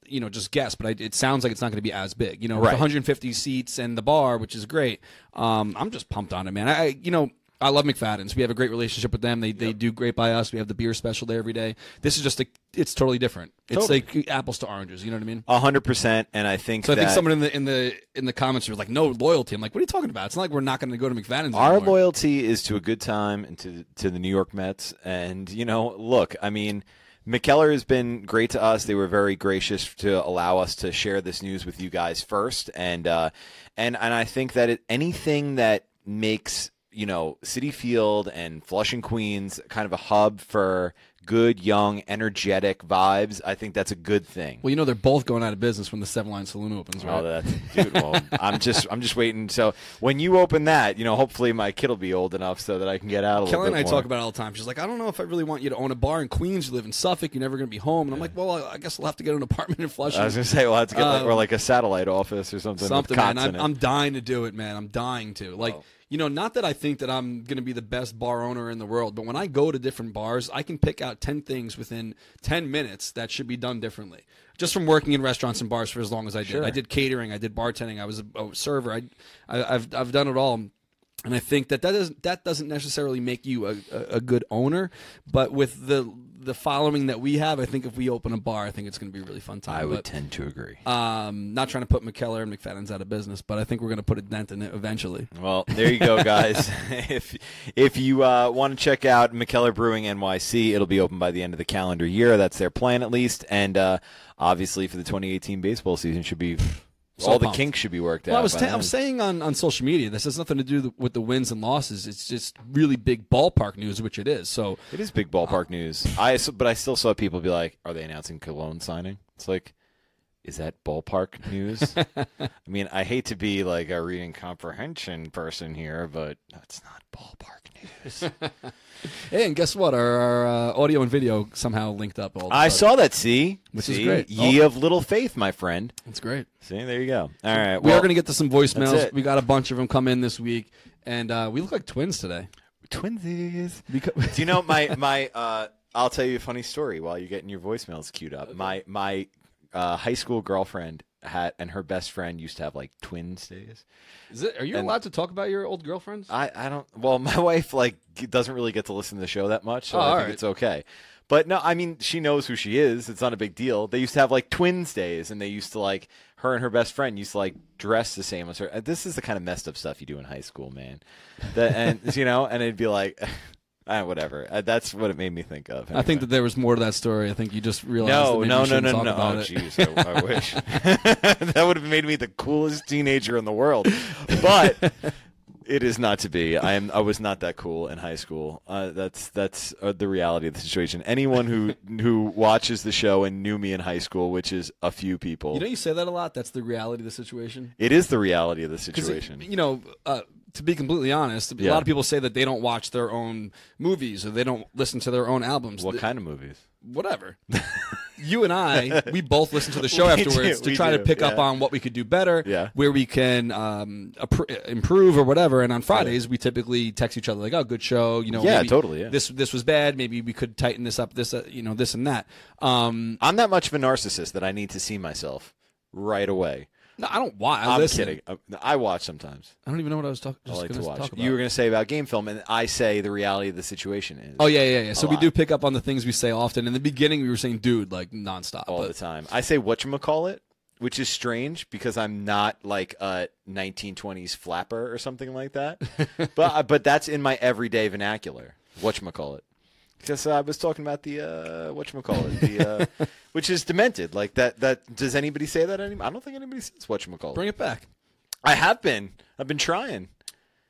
Speaker 2: You know, just guess, but I, it sounds like it's not going to be as big. You know, with
Speaker 1: Right.
Speaker 2: 150 seats and the bar, which is great. Um, I'm just pumped on it, man. I, you know, I love McFadden's. We have a great relationship with them. They they do great by us. We have the beer special there every day. This is just a, it's totally different. It's
Speaker 1: Totally.
Speaker 2: like apples to oranges. You know what I mean?
Speaker 1: A hundred percent, and I think
Speaker 2: So I
Speaker 1: that
Speaker 2: think someone in the in the in the comments was like, "No loyalty." I'm like, "What are you talking about? It's not like we're not going to go to McFadden's."
Speaker 1: our
Speaker 2: anymore.
Speaker 1: loyalty is to a good time and to to the New York Mets. And you know, look, I mean, Mikkeller has been great to us. They were very gracious to allow us to share this news with you guys first, and uh, and and I think that it, anything that makes you know Citi Field and Flushing Queens kind of a hub for good, young, energetic vibes, I think that's a good thing.
Speaker 2: Well, you know they're both going out of business when the Seven Line Saloon opens, right?
Speaker 1: Oh, that's dude. Well, I'm just I'm just waiting. So when you open that, you know, hopefully my kid will be old enough so that I can get out a
Speaker 2: Kelly and I
Speaker 1: more.
Speaker 2: talk about it all the time. She's like, I don't know if I really want you to own a bar in Queens. You live in Suffolk. You're never going to be home. And I'm like, well, I guess I'll have to get an apartment in Flushing.
Speaker 1: I was gonna say, well, I have to get like,
Speaker 2: Um,
Speaker 1: or like a satellite office or something.
Speaker 2: Something, man. I'm. I'm dying to do it, man. I'm dying to. Like, you know, not that I think that I'm going to be the best bar owner in the world, but when I go to different bars, I can pick out 10 things within 10 minutes that should be done differently. Just from working in restaurants and bars for as long as I did.
Speaker 1: Sure.
Speaker 2: I did catering, I did bartending, I was a, a server. I, I, I've, I've done it all. And I think that that doesn't that doesn't necessarily make you a, a, a good owner, but with the the following that we have, I think if we open a bar, I think it's going to be a really fun time.
Speaker 1: I would
Speaker 2: But-
Speaker 1: tend to agree.
Speaker 2: um, not trying to put Mikkeller and McFadden's out of business, but I think we're going to put a dent in it eventually.
Speaker 1: Well, there you go, guys. if if you uh, want to check out Mikkeller Brewing NYC, it'll be open by the end of the calendar year. That's their plan, at least. And uh, obviously, for the 2018 baseball season, should be
Speaker 2: So
Speaker 1: all the
Speaker 2: pumped.
Speaker 1: kinks should be worked
Speaker 2: Well,
Speaker 1: out.
Speaker 2: I was, ta- I was saying on, on social media, this has nothing to do with the wins and losses. It's just really big ballpark news, which it is. So
Speaker 1: It is big ballpark news. I s- but I still saw people be like, "Are they announcing Colon signing?" It's like, is that ballpark news? I mean, I hate to be like a reading comprehension person here, but that's not ballpark news.
Speaker 2: Hey, and guess what? Our, our uh, audio and video somehow linked up. All
Speaker 1: I saw that. See,
Speaker 2: Which is great.
Speaker 1: Ye of little faith, my friend.
Speaker 2: That's great.
Speaker 1: See, there you go. All right,
Speaker 2: we
Speaker 1: well,
Speaker 2: are going to get to some voicemails. We got a bunch of them come in this week, and uh, we look like twins today.
Speaker 1: twinsies.
Speaker 2: Because
Speaker 1: Do you know my my? Uh, I'll tell you a funny story while you're getting your voicemails queued up. My my uh, high school girlfriend had and her best friend used to have like twins days.
Speaker 2: Is it? Are you
Speaker 1: And-
Speaker 2: allowed to talk about your old girlfriends?
Speaker 1: I, I don't. Well, my wife like doesn't really get to listen to the show that much, so
Speaker 2: Oh,
Speaker 1: I think
Speaker 2: right.
Speaker 1: it's okay. But no, I mean she knows who she is. It's not a big deal. They used to have like twins days, and they used to like her and her best friend used to like dress the same as her. This is the kind of messed up stuff you do in high school, man. That and you know, and it'd be like, ah, whatever. Uh, that's what it made me think of.
Speaker 2: I think that there was more to that story. I think you just realized. that
Speaker 1: No,
Speaker 2: maybe
Speaker 1: no, no, no, no. Oh,
Speaker 2: it.
Speaker 1: jeez, I, I wish that would have made me the coolest teenager in the world. But it is not to be. I am. I was not that cool in high school. Uh, that's that's uh, the reality of the situation. Anyone who who watches the show and knew me in high school, which is a few people,
Speaker 2: You know, you say that a lot. That's the reality of the situation.
Speaker 1: it is the reality of the situation.
Speaker 2: You know, uh, to be completely honest, a
Speaker 1: Yeah.
Speaker 2: lot of people say that they don't watch their own movies or they don't listen to their own albums.
Speaker 1: what
Speaker 2: Th-
Speaker 1: kind of movies?
Speaker 2: Whatever. you and I, we both listen to the show afterwards
Speaker 1: do,
Speaker 2: to try to
Speaker 1: do,
Speaker 2: pick up on what we could do better,
Speaker 1: Yeah.
Speaker 2: where we can um, improve or whatever. And on Fridays, we typically text each other like, "Oh, good show," you know.
Speaker 1: Yeah,
Speaker 2: maybe
Speaker 1: totally, yeah.
Speaker 2: This this was bad. Maybe we could tighten this up. This uh, you know this and that. Um,
Speaker 1: I'm that much of a narcissist that I need to see myself right away.
Speaker 2: No, I don't watch.
Speaker 1: I'm
Speaker 2: listen.
Speaker 1: kidding. I, I watch sometimes.
Speaker 2: I don't even know what I was talking.
Speaker 1: I like to watch.
Speaker 2: Talk about.
Speaker 1: You were going to say about game film, and I say the reality of the situation is.
Speaker 2: Oh yeah, yeah, yeah. So
Speaker 1: A
Speaker 2: we do pick up on the things we say often. In the beginning, we were saying "dude" like nonstop.
Speaker 1: all
Speaker 2: but
Speaker 1: the time. I say what you call it, which is strange because I'm not like a 1920s flapper or something like that. but uh, but that's in my everyday vernacular. Whatchamacallit. Because I was talking about the uh, whatchamacallit, the uh, which is demented. Like that. That does anybody say that anymore? I don't think anybody says whatchamacallit.
Speaker 2: bring it back.
Speaker 1: I have been. I've been trying.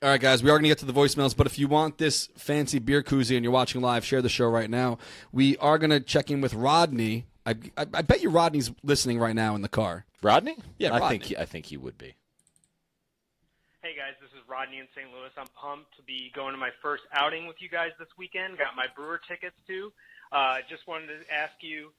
Speaker 2: All right, guys, we are going to get to the voicemails, but if you want this fancy beer koozie and you're watching live, share the show right now. We are going to check in with Rodney. I, I, I bet you Rodney's listening right now in the car.
Speaker 1: Rodney?
Speaker 2: Yeah,
Speaker 1: I
Speaker 2: Rodney.
Speaker 1: think he, I think he would be.
Speaker 4: Hey guys, this is Rodney in St. Louis. I'm pumped to be going to my first outing with you guys this weekend. Got my Brewer tickets too. Uh, just wanted to ask you.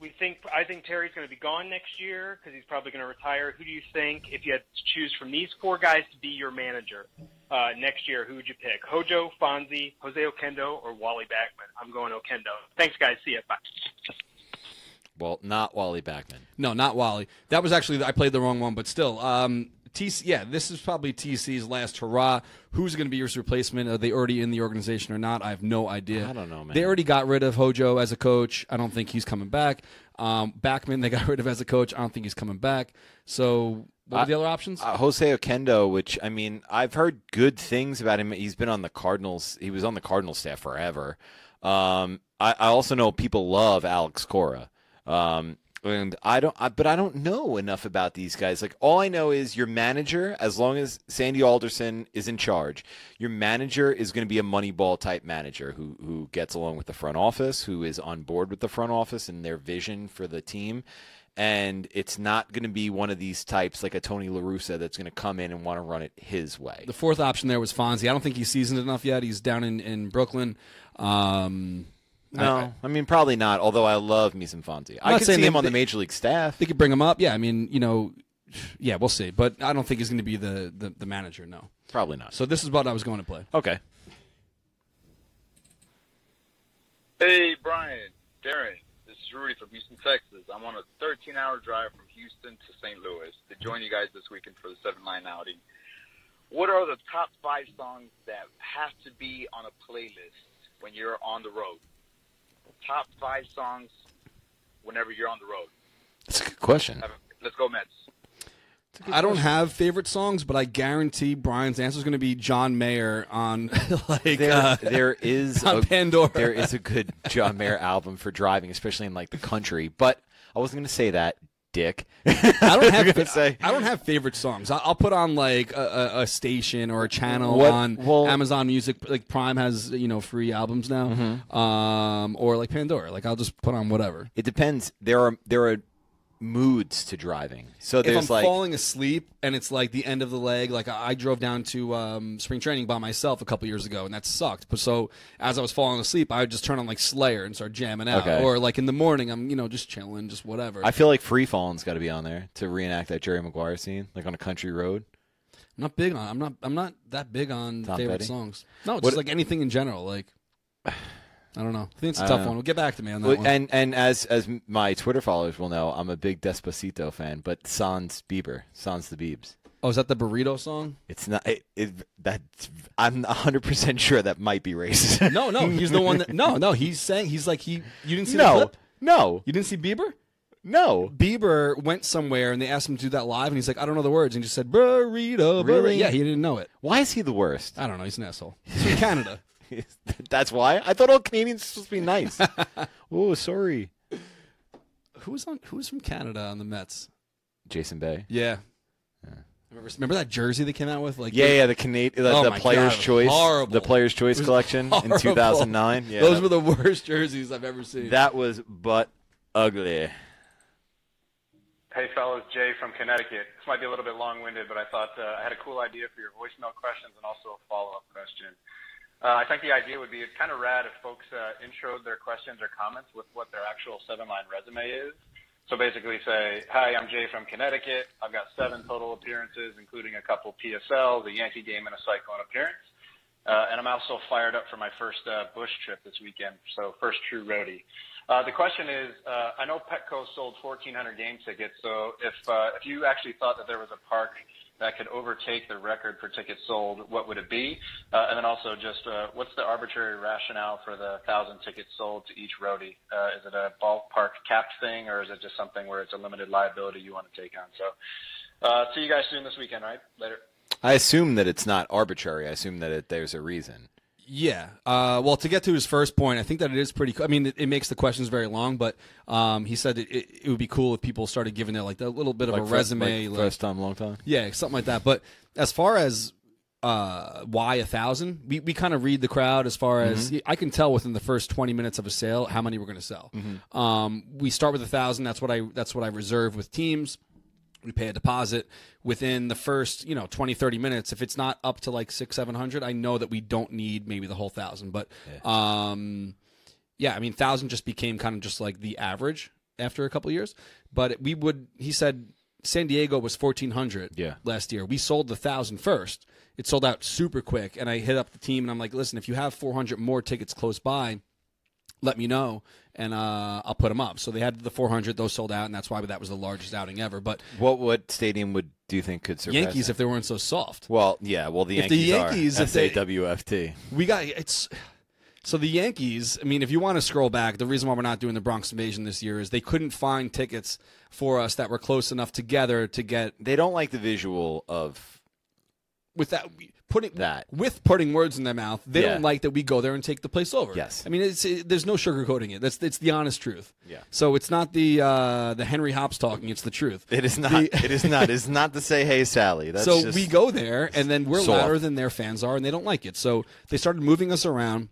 Speaker 4: We think I think Terry's going to be gone next year because he's probably going to retire. Who do you think, if you had to choose from these four guys to be your manager uh, next year, who would you pick? Hojo, Fonzie, Jose Oquendo, or Wally Backman? I'm going Oquendo. Thanks, guys. See ya. Bye.
Speaker 1: Well, not Wally Backman.
Speaker 2: No, not Wally. That was actually I played the wrong one, but still. Um, TC, yeah, this is probably TC's last hurrah. Who's going to be his replacement? Are they already in the organization or not? I have no idea.
Speaker 1: I don't know, man.
Speaker 2: They already got rid of Hojo as a coach. I don't think he's coming back. Um, Backman, they got rid of as a coach. I don't think he's coming back. So, what are the other options?
Speaker 1: Uh, Jose Oquendo, which I mean, I've heard good things about him. He's been on the Cardinals. He was on the Cardinals staff forever. Um, I, I also know people love Alex Cora. Um, and I don't, I, but I don't know enough about these guys. Like all I know is your manager, as long as Sandy Alderson is in charge, your manager is going to be a Moneyball type manager who who gets along with the front office, who is on board with the front office and their vision for the team and it's not going to be one of these types like a Tony La Russa that's going to come in and want to run it his way.
Speaker 2: the fourth option there was Fonzie. I don't think he's seasoned enough yet. He's down in, in Brooklyn. Um,
Speaker 1: No, I, mean probably not. Although I love Misan Fonzie, I
Speaker 2: not
Speaker 1: could
Speaker 2: saying
Speaker 1: see
Speaker 2: they-
Speaker 1: him on the major league staff.
Speaker 2: they could bring him up. Yeah, I mean, you know, yeah, we'll see. But I don't think he's going to be the, the, the manager, no.
Speaker 1: Probably not.
Speaker 2: So this is what I was going to play.
Speaker 1: Okay,
Speaker 5: Hey, Brian, Darren, this is Rudy from Houston, Texas. I'm on a 13 hour drive from Houston to St. Louis to join you guys this weekend for the 7 line outing. What are the top five songs that have to be on a playlist when you're on the road? Top five songs whenever you're on the road.
Speaker 1: that's a good question.
Speaker 5: Let's go, Mets.
Speaker 2: I don't have favorite songs, but I guarantee Brian's answer is going to be John Mayer on like
Speaker 1: There,
Speaker 2: uh,
Speaker 1: there is
Speaker 2: on
Speaker 1: a,
Speaker 2: Pandora.
Speaker 1: There is a good John Mayer album for driving, especially in like the country. But I wasn't going to say that, Dick.
Speaker 2: I don't have
Speaker 1: say.
Speaker 2: I don't have favorite songs. I- I'll put on like a, a, a station or a channel
Speaker 1: What-
Speaker 2: on
Speaker 1: well-
Speaker 2: Amazon Music. Like Prime has you know free albums now,
Speaker 1: Mm-hmm.
Speaker 2: um, or like Pandora. Like I'll just put on whatever.
Speaker 1: It depends. There are there are moods to driving. So
Speaker 2: If I'm
Speaker 1: like
Speaker 2: falling asleep and it's like the end of the leg, like I, I drove down to um, spring training by myself a couple years ago, and that sucked. But so as I was falling asleep, I would just turn on like Slayer and start jamming out.
Speaker 1: Okay.
Speaker 2: Or like in the morning, I'm you know just chilling, just whatever.
Speaker 1: I feel like Free Falling's got to be on there to reenact that Jerry Maguire scene, like on a country road.
Speaker 2: I'm not big on. I'm not. I'm not that big on
Speaker 1: Tom
Speaker 2: favorite
Speaker 1: Petty?
Speaker 2: songs. No, just
Speaker 1: What-
Speaker 2: like anything in general. Like I don't know. I think it's a tough one. We'll get back to me on that
Speaker 1: Well,
Speaker 2: one.
Speaker 1: And and as as my Twitter followers will know, I'm a big Despacito fan, but Sans Bieber, Sans the Biebs.
Speaker 2: oh, is that the burrito song?
Speaker 1: It's not. It, it that's. I'm 100 percent sure that might be racist.
Speaker 2: No, no, he's the one that. No, no, he's saying he's like he. You didn't see the
Speaker 1: no,
Speaker 2: clip?
Speaker 1: no,
Speaker 2: You didn't see Bieber?
Speaker 1: no.
Speaker 2: Bieber went somewhere and they asked him to do that live, and he's like, I don't know the words, and he just said burrito, burrito.
Speaker 1: Really?
Speaker 2: Yeah, he didn't know it.
Speaker 1: Why is he the worst?
Speaker 2: I don't know. He's an asshole. He's from Canada.
Speaker 1: That's why. I thought all Canadians were supposed to be nice. oh, sorry.
Speaker 2: Who was on? Who was from Canada on the Mets?
Speaker 1: Jason Bay.
Speaker 2: Yeah. Remember, remember that jersey they came out with? Like
Speaker 1: Yeah,
Speaker 2: they-
Speaker 1: yeah, the Canadian, the,
Speaker 2: Oh
Speaker 1: the Players'
Speaker 2: God,
Speaker 1: Choice,
Speaker 2: horrible.
Speaker 1: the Players' Choice
Speaker 2: It was
Speaker 1: collection in 2009. Yeah,
Speaker 2: Those were the worst jerseys I've ever seen.
Speaker 1: that was but ugly.
Speaker 6: Hey, fellas, Jay from Connecticut. This might be a little bit long-winded, but I thought uh, I had a cool idea for your voicemail questions and also a follow-up question. Uh, I think the idea would be it's kind of rad if folks uh, introed their questions or comments with what their actual seven-line resume is. So basically say, hi, I'm Jay from Connecticut. I've got seven total appearances, including a couple PSLs, a Yankee game, and a Cyclone appearance. Uh, and I'm also fired up for my first uh, Busch trip this weekend, so first true roadie. Uh, the question is, uh, I know Petco sold 1,400 game tickets, so if uh, if you actually thought that there was a park that could overtake the record for tickets sold, what would it be? Uh, and then also just uh, what's the arbitrary rationale for the thousand tickets sold to each roadie? Uh, is it a ballpark capped thing, or is it just something where it's a limited liability you want to take on? So, uh, see you guys soon this weekend, right? Later.
Speaker 1: I assume that it's not arbitrary. I assume that there's a reason.
Speaker 2: Yeah. Uh, well, to get to his first point, I think that it is pretty. co- I mean, it, it makes the questions very long, but um, he said it, it, it would be cool if people started giving it like a little bit of
Speaker 1: Like
Speaker 2: a
Speaker 1: fir-
Speaker 2: resume,
Speaker 1: like
Speaker 2: like-
Speaker 1: first time, long time.
Speaker 2: yeah, something like that. But as far as uh, why a thousand, we, we kind of read the crowd as far as
Speaker 1: Mm-hmm.
Speaker 2: I can tell within the first twenty minutes of a sale how many we're going to sell.
Speaker 1: Mm-hmm.
Speaker 2: Um, we start with a thousand. That's what I that's what I reserve with teams. We pay a deposit within the first, you know, 20, 30 minutes. If it's not up to like six, seven hundred, I know that we don't need maybe the whole thousand. But um, yeah, I mean, thousand just became kind of just like the average after a couple years. But we would, he said, San Diego was fourteen hundred
Speaker 1: Yeah.
Speaker 2: last year. We sold the thousand first. It sold out super quick, and I hit up the team and I'm like, listen, if you have four hundred more tickets close by, let me know and uh, I'll put them up. So they had the 400; those sold out, and that's why that was the largest outing ever. But
Speaker 1: What what stadium would do you think could surpass
Speaker 2: Yankees,
Speaker 1: that?
Speaker 2: if they weren't so soft,
Speaker 1: well, yeah, well the
Speaker 2: If the
Speaker 1: Yankees
Speaker 2: Yankees,
Speaker 1: are
Speaker 2: if they-
Speaker 1: SAWFT.
Speaker 2: we got it's. So the Yankees, I mean, if you want to scroll back, the reason why we're not doing the Bronx Invasion this year is they couldn't find tickets for us that were close enough together to get
Speaker 1: They don't like the visual of
Speaker 2: with that putting
Speaker 1: That.
Speaker 2: with putting words in their mouth. They
Speaker 1: Yeah.
Speaker 2: don't like that we go there and take the place over.
Speaker 1: Yes.
Speaker 2: I mean it's it, there's no sugarcoating it. That's it's the honest truth.
Speaker 1: Yeah.
Speaker 2: So it's not the uh, the Henry Hops talking. It's the truth.
Speaker 1: it is not.
Speaker 2: The-
Speaker 1: it is not. It's not to say, "Hey, Sally." That's
Speaker 2: so we go there, and then we're
Speaker 1: soft.
Speaker 2: louder than their fans are, and they don't like it. So they started moving us around.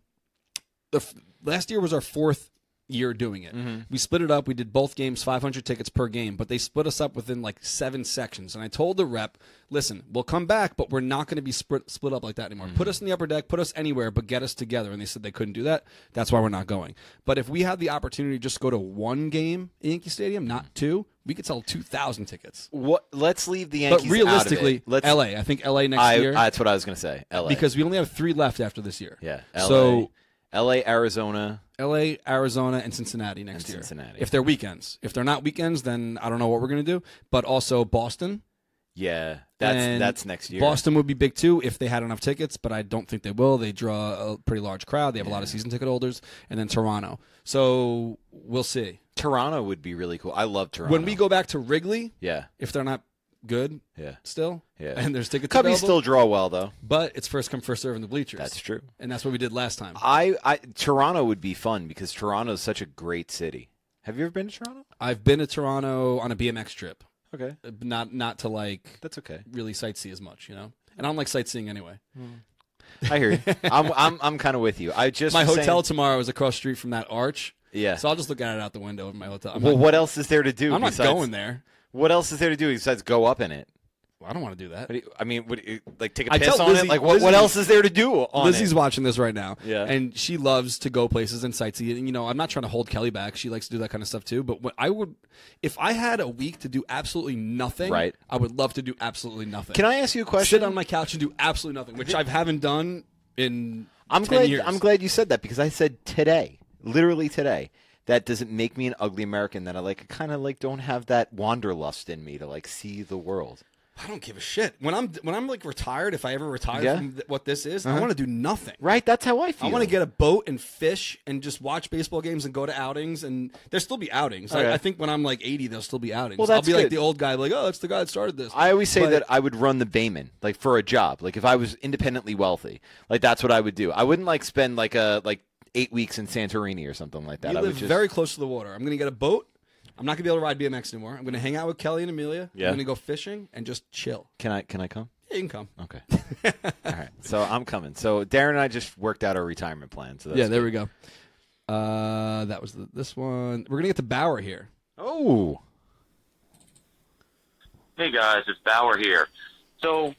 Speaker 2: The f- last year was our fourth year doing it.
Speaker 1: Mm-hmm.
Speaker 2: We split it up. We did both games, 500 tickets per game, but they split us up within like seven sections. And I told the rep, "Listen, we'll come back, but we're not going to be split split up like that anymore.
Speaker 1: Mm-hmm.
Speaker 2: Put us in the upper deck, put us anywhere, but get us together." And they said they couldn't do that. That's why we're not going. But if we had the opportunity to just go to one game in Yankee Stadium, not two, we could sell 2,000 tickets.
Speaker 1: What? Let's leave the Yankees.
Speaker 2: But realistically,
Speaker 1: out of it. let's,
Speaker 2: LA. I think LA next
Speaker 1: I,
Speaker 2: year
Speaker 1: that's what I was going to say. L.A.
Speaker 2: because we only have three left after this year.
Speaker 1: yeah, L.A.
Speaker 2: So
Speaker 1: L.A., Arizona.
Speaker 2: LA, Arizona, and Cincinnati next
Speaker 1: And
Speaker 2: year.
Speaker 1: Cincinnati.
Speaker 2: If they're weekends. If they're not weekends, then I don't know what we're going to do. But also Boston.
Speaker 1: Yeah, that's
Speaker 2: and
Speaker 1: that's next year.
Speaker 2: Boston would be big too if they had enough tickets, but I don't think they will. They draw a pretty large crowd. They have a lot of season ticket holders, and then Toronto. So we'll see.
Speaker 1: Toronto would be really cool. I love Toronto.
Speaker 2: When we go back to Wrigley,
Speaker 1: yeah,
Speaker 2: if they're not good
Speaker 1: yeah,
Speaker 2: still,
Speaker 1: Yeah.
Speaker 2: and there's tickets
Speaker 1: Cubbies
Speaker 2: available,
Speaker 1: still draw well though.
Speaker 2: but it's first come first serve in the bleachers.
Speaker 1: That's true.
Speaker 2: and that's what we did last time.
Speaker 1: I, I Toronto would be fun because Toronto is such a great city. Have you ever been to Toronto?
Speaker 2: I've been to Toronto on a BMX trip,
Speaker 1: Okay,
Speaker 2: Uh, not not to like
Speaker 1: that's okay.
Speaker 2: really sightsee as much, you know. And I don't like sightseeing anyway.
Speaker 1: I hear you. I'm I'm I'm kind of with you. I just
Speaker 2: My hotel
Speaker 1: saying-
Speaker 2: tomorrow is across the street from that arch,
Speaker 1: yeah.
Speaker 2: so I'll just look at it out the window of my hotel. I'm,
Speaker 1: well,
Speaker 2: not,
Speaker 1: what else is there to do?
Speaker 2: I'm not going there.
Speaker 1: What else is there to do besides go up in it?
Speaker 2: Well, I don't want to do that.
Speaker 1: What do you- I mean, what, do you- like take a
Speaker 2: I
Speaker 1: piss
Speaker 2: tell
Speaker 1: on
Speaker 2: Lizzie-
Speaker 1: it? Like what? what
Speaker 2: Lizzie-
Speaker 1: else is there to do on
Speaker 2: Lizzie's
Speaker 1: it?
Speaker 2: watching this right now,
Speaker 1: Yeah.
Speaker 2: and she loves to go places and sightsee. And you know, I'm not trying to hold Kelly back. She likes to do that kind of stuff too. But what I would, if I had a week to do absolutely nothing,
Speaker 1: Right.
Speaker 2: I would love to do absolutely nothing.
Speaker 1: Can I ask you a question?
Speaker 2: sit on my couch and do absolutely nothing, which I haven't done in
Speaker 1: I'm
Speaker 2: 10
Speaker 1: glad.
Speaker 2: years.
Speaker 1: I'm glad you said that because I said today, literally today. That doesn't make me an ugly American. That I like, kind of like, don't have that wanderlust in me to like see the world.
Speaker 2: I don't give a shit. When I'm when I'm like retired, if I ever retire
Speaker 1: Yeah.
Speaker 2: from th- what this is, I
Speaker 1: Uh-huh.
Speaker 2: want to do nothing.
Speaker 1: Right? That's how I feel.
Speaker 2: I want to get a boat and fish and just watch baseball games and go to outings and there'll still be outings.
Speaker 1: Okay.
Speaker 2: I, I think when I'm like 80, there'll still be outings.
Speaker 1: Well,
Speaker 2: I'll be like the old guy, like, oh, that's the guy that started this.
Speaker 1: I always say
Speaker 2: But-
Speaker 1: that I would run the Bayman, like for a job. Like if I was independently wealthy, like that's what I would do. I wouldn't like spend like a like eight weeks in Santorini or something like that.
Speaker 2: we
Speaker 1: I
Speaker 2: live
Speaker 1: just
Speaker 2: very close to the water. I'm going to get a boat. I'm not going to be able to ride BMX anymore. I'm going to hang out with Kelly and Amelia.
Speaker 1: Yeah.
Speaker 2: I'm going to go fishing and just chill.
Speaker 1: Can I can I come?
Speaker 2: Yeah, you can come.
Speaker 1: Okay. All right. So I'm coming. So Darren and I just worked out our retirement plan. So that's
Speaker 2: yeah, there
Speaker 1: good.
Speaker 2: we go. Uh, that was the, this one. We're going to get to Bauer here.
Speaker 1: Oh.
Speaker 7: Hey guys, it's Bauer here. So,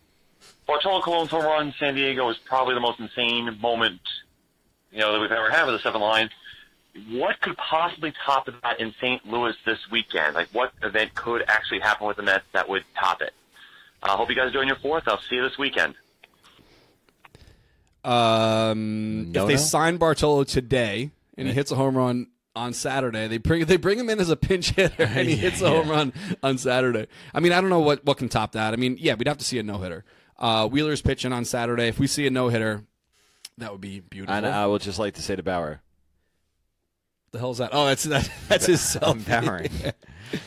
Speaker 7: Bartolo Colon's home run in San Diego is probably the most insane moment, you know, that we've ever had with the seven line. What could possibly top that in St. Louis this weekend? Like, what event could actually happen with the Mets that would top it? I hope you guys are doing your fourth. I'll see you this weekend.
Speaker 2: Um,
Speaker 1: No,
Speaker 2: if they
Speaker 1: no?
Speaker 2: sign Bartolo today and he hits a home run on Saturday, they bring they bring him in as a pinch hitter and he hits a home run on Saturday. I mean, I don't know what what can top that. I mean, yeah, we'd have to see a no hitter. Uh, Wheeler's pitching on Saturday. If we see a no hitter, that would be beautiful.
Speaker 1: And I would just like to say to Bauer,
Speaker 2: the hell's that? Oh, that's that, that's his selfie.
Speaker 1: I'm Bowering.
Speaker 2: that,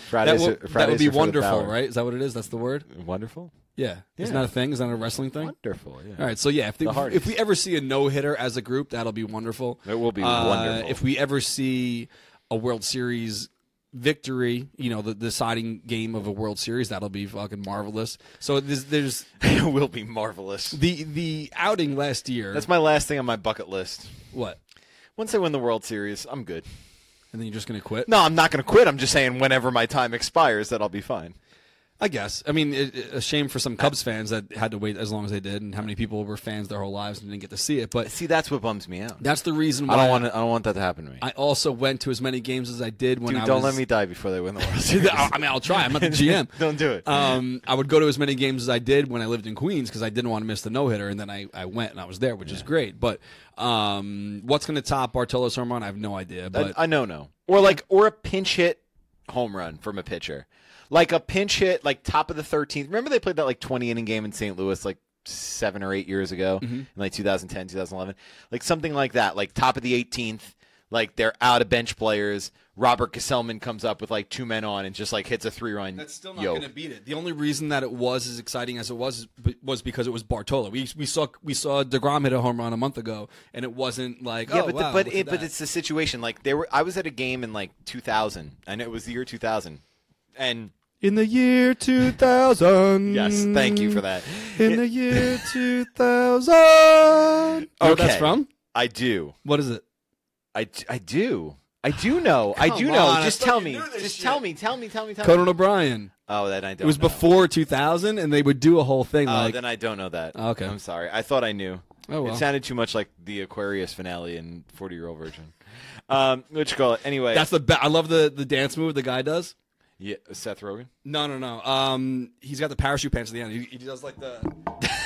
Speaker 1: Fridays,
Speaker 2: will, that
Speaker 1: Fridays
Speaker 2: would be
Speaker 1: are for the
Speaker 2: wonderful, right? Is that what it is? That's the word.
Speaker 1: Wonderful.
Speaker 2: Yeah. Isn't that a thing? Is that a wrestling thing?
Speaker 1: Wonderful. Yeah.
Speaker 2: All right, so yeah, if,
Speaker 1: The
Speaker 2: if we ever see a no hitter as a group, that'll be wonderful.
Speaker 1: It will be
Speaker 2: Uh,
Speaker 1: wonderful.
Speaker 2: If we ever see a World Series victory, you know, the deciding game of a World Series, that'll be fucking marvelous. So there's, there's
Speaker 1: it will be marvelous.
Speaker 2: the the outing last year.
Speaker 1: That's my last thing on my bucket list.
Speaker 2: what?
Speaker 1: Once I win the World Series, I'm good.
Speaker 2: And then you're just gonna quit?
Speaker 1: No, I'm not going to quit. I'm just saying whenever my time expires, that I'll be fine.
Speaker 2: I guess. I mean, it, it- a shame for some Cubs fans that had to wait as long as they did, and how many people were fans their whole lives and didn't get to see it. But
Speaker 1: See, that's what bums me out.
Speaker 2: that's the reason why
Speaker 1: I don't want. To, I don't want that to happen to me.
Speaker 2: I also went to as many games as I did when
Speaker 1: Dude,
Speaker 2: I
Speaker 1: don't
Speaker 2: was.
Speaker 1: let me die before they win the World Series.
Speaker 2: I mean, I'll try. I'm not the GM.
Speaker 1: don't do it.
Speaker 2: Um, I would go to as many games as I did when I lived in Queens because I didn't want to miss the no hitter, and then I, I went and I was there, which is great. But um, what's going to top Bartolo's home run? I have no idea. But
Speaker 1: I, I know, no. Or like, or a pinch hit home run from a pitcher, like a pinch hit, like top of the 13th. Remember they played that like 20 inning game in St. Louis like seven or eight years ago,
Speaker 2: Mm-hmm.
Speaker 1: in like 2010, 2011, like something like that, like top of the 18th. Like they're out of bench players. Robert Gsellman comes up with like two men on and just like hits a three run.
Speaker 2: That's still not going to beat it. The only reason that it was as exciting as it was was because it was Bartolo. We we saw we saw Degrom hit a home run a month ago, and it wasn't like
Speaker 1: Yeah,
Speaker 2: oh,
Speaker 1: but
Speaker 2: wow,
Speaker 1: the, but it, but it's the situation. Like there were, I was at a game in like 2000, and it was the year 2000, and
Speaker 2: in the year two thousand.
Speaker 1: yes, thank you for that.
Speaker 2: In the year two thousand. You know what that's from?
Speaker 1: I do.
Speaker 2: What is it?
Speaker 1: I, I do. I do know. I
Speaker 2: Come
Speaker 1: do know.
Speaker 2: on, I
Speaker 1: Just tell me. Just
Speaker 2: shit.
Speaker 1: tell me. Tell me. Tell me. Tell
Speaker 2: Conan
Speaker 1: me.
Speaker 2: O'Brien.
Speaker 1: Oh, that I don't.
Speaker 2: It was
Speaker 1: know.
Speaker 2: before 2000, and they would do a whole thing
Speaker 1: Oh,
Speaker 2: like.
Speaker 1: then I don't know that.
Speaker 2: Okay.
Speaker 1: I'm sorry. I thought I knew.
Speaker 2: Oh, well.
Speaker 1: It sounded too much like the Aquarius finale in Forty Year Old Virgin. Um, what you call it? Anyway.
Speaker 2: That's the be- I love the the dance move the guy does.
Speaker 1: Yeah, Seth Rogen.
Speaker 2: No, no, no. Um, he's got the parachute pants at the end. He, he does like the.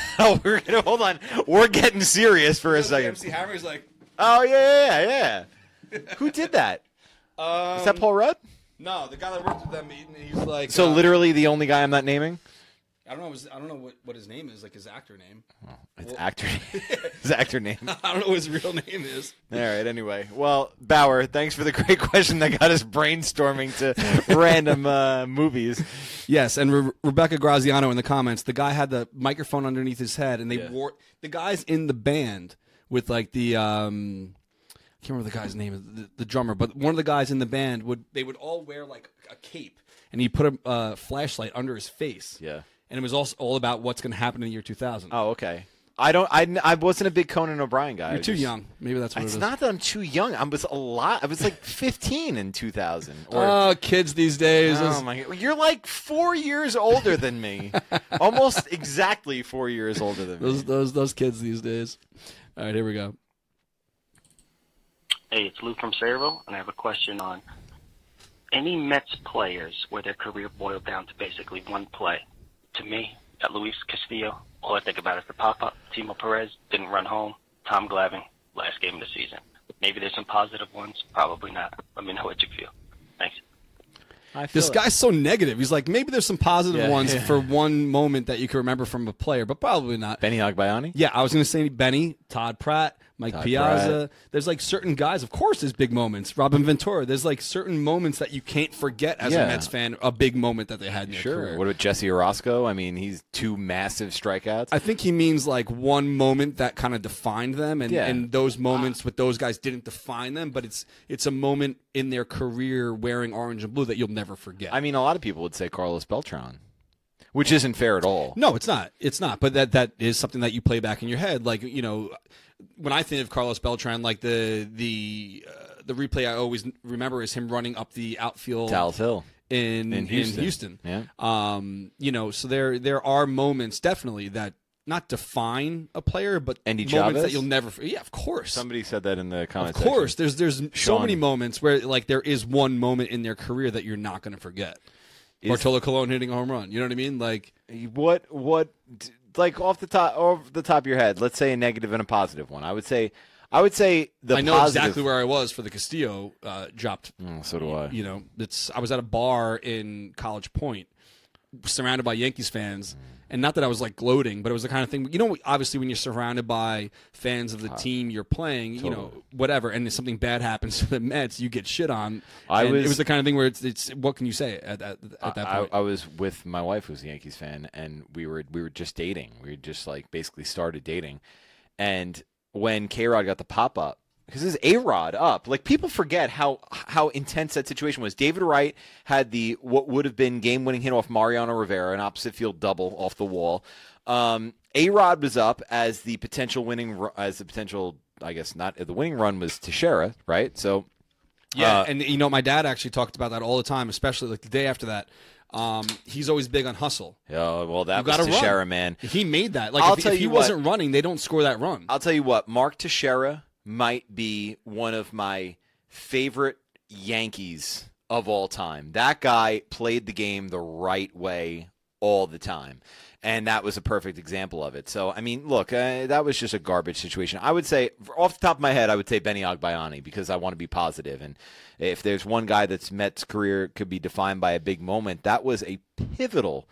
Speaker 1: oh, we're gonna hold on. We're getting serious for a second.
Speaker 2: MC Hammer. He's like.
Speaker 1: Oh yeah, yeah, yeah. Who did that?
Speaker 2: Um,
Speaker 1: Is that Paul Rudd?
Speaker 2: No, the guy that worked with them. He, he's like.
Speaker 1: So
Speaker 2: uh,
Speaker 1: literally the only guy I'm not naming.
Speaker 2: I don't know. His, I don't know what, what his name is. Like his actor name.
Speaker 1: It's actor. His actor name.
Speaker 2: I don't know what his real name is.
Speaker 1: All right. Anyway, well, Bauer, thanks for the great question that got us brainstorming to random uh, movies.
Speaker 2: Yes, and Re- Rebecca Graziano in the comments, the guy had the microphone underneath his head, and they
Speaker 1: Yeah.
Speaker 2: wore the guys in the band with like the um, I can't remember the guy's name, the, the drummer, but one of the guys in the band would they would all wear like a cape, and he put a uh, flashlight under his face.
Speaker 1: Yeah.
Speaker 2: And it was also all about what's going to happen in the year 2000.
Speaker 1: Oh, okay. I don't. I, I wasn't a big Conan O'Brien guy.
Speaker 2: You're too
Speaker 1: just-
Speaker 2: young. Maybe that's what
Speaker 1: It's
Speaker 2: it is.
Speaker 1: not that I'm too young. I was a lot. I was like 15 in 2000. Or,
Speaker 2: Oh, kids these days.
Speaker 1: oh my god, you're like four years older than me. Almost exactly four years older than me.
Speaker 2: those those those kids these days. All right, here we go.
Speaker 8: Hey, it's Lou from Sayreville, and I have a question on any Mets players where their career boiled down to basically one play. To me, at Luis Castillo, all I think about is the pop-up. Timo Perez didn't run home. Tom Glavine, last game of the season. Maybe there's some positive ones. Probably not. Let me know what you feel. Thanks.
Speaker 1: I feel
Speaker 2: This
Speaker 1: it.
Speaker 2: guy's so negative. He's like, maybe there's some positive
Speaker 1: Yeah,
Speaker 2: ones
Speaker 1: yeah.
Speaker 2: for one moment that you can remember from a player, but probably not.
Speaker 1: Benny Agbayani.
Speaker 2: Yeah, I was going to say Benny, Todd Pratt, Mike
Speaker 1: Todd
Speaker 2: Piazza. There's like certain guys, of course, there's big moments. Robin Ventura. There's like certain moments that you can't forget as
Speaker 1: Yeah.
Speaker 2: a Mets fan, a big moment that they had in
Speaker 1: Sure.
Speaker 2: career.
Speaker 1: What about Jesse Orosco? I mean, he's two massive strikeouts.
Speaker 2: I think he means like one moment that kind of defined them, and,
Speaker 1: Yeah.
Speaker 2: and those ah. moments with those guys didn't define them, but it's it's a moment in their career wearing orange and blue that you'll never forget.
Speaker 1: I mean, a lot of people would say Carlos Beltran, which isn't fair at all.
Speaker 2: No, it's not. It's not. But that that is something that you play back in your head. Like you know, when I think of Carlos Beltran, like the the uh, the replay I always remember is him running up the outfield
Speaker 1: Tal's Hill.
Speaker 2: in
Speaker 1: In Houston.
Speaker 2: Houston.
Speaker 1: Yeah.
Speaker 2: Um, you know, so there there are moments definitely that not define a player, but
Speaker 1: Endy
Speaker 2: moments
Speaker 1: Chavez?
Speaker 2: that you'll never. Yeah, of course.
Speaker 1: Somebody said that in the comments.
Speaker 2: of
Speaker 1: comments.
Speaker 2: course, there's there's so many moments where like there is one moment in their career that you're not going to forget.
Speaker 1: Is-
Speaker 2: Bartolo Colon hitting a home run. You know what I mean? Like
Speaker 1: What what like off the top off the top of your head? Let's say a negative and a positive one. I would say I would say the
Speaker 2: I know
Speaker 1: positive.
Speaker 2: exactly where I was for the Castillo uh, dropped.
Speaker 1: Mm, so do I.
Speaker 2: You know, it's I was at a bar in College Point, surrounded by Yankees fans, and not that I was like gloating, but it was the kind of thing. You know, obviously when you're surrounded by fans of the ah, team you're playing, you know, whatever, and if something bad happens to the Mets, you get shit on.
Speaker 1: I was-
Speaker 2: it was the kind of thing where it's, it's what can you say at that at that
Speaker 1: I,
Speaker 2: point?
Speaker 1: I was with my wife, who's a Yankees fan, and we were we were just dating. We just like basically started dating, and when K Rod got the pop up, because this is A Rod up, like people forget how how intense that situation was. David Wright had the what would have been game winning hit off Mariano Rivera, an opposite field double off the wall. Um, A Rod was up as the potential winning as the potential. I guess not. The winning run was Teixeira, right? So
Speaker 2: Yeah,
Speaker 1: Uh,
Speaker 2: and you know, my dad actually talked about that all the time, especially like the day after that. Um, he's always big on hustle.
Speaker 1: oh well, that
Speaker 2: You
Speaker 1: was Teixeira,
Speaker 2: run.
Speaker 1: man.
Speaker 2: He made that. Like
Speaker 1: I'll
Speaker 2: if,
Speaker 1: tell
Speaker 2: if he
Speaker 1: you what-
Speaker 2: wasn't running, they don't score that run.
Speaker 1: I'll tell you what, Mark Teixeira might be one of my favorite Yankees of all time. That guy played the game the right way all the time. And that was a perfect example of it. So, I mean, look, uh, that was just a garbage situation. I would say, off the top of my head, I would say Benny Agbayani because I want to be positive. And if there's one guy that's Mets' career could be defined by a big moment, that was a pivotal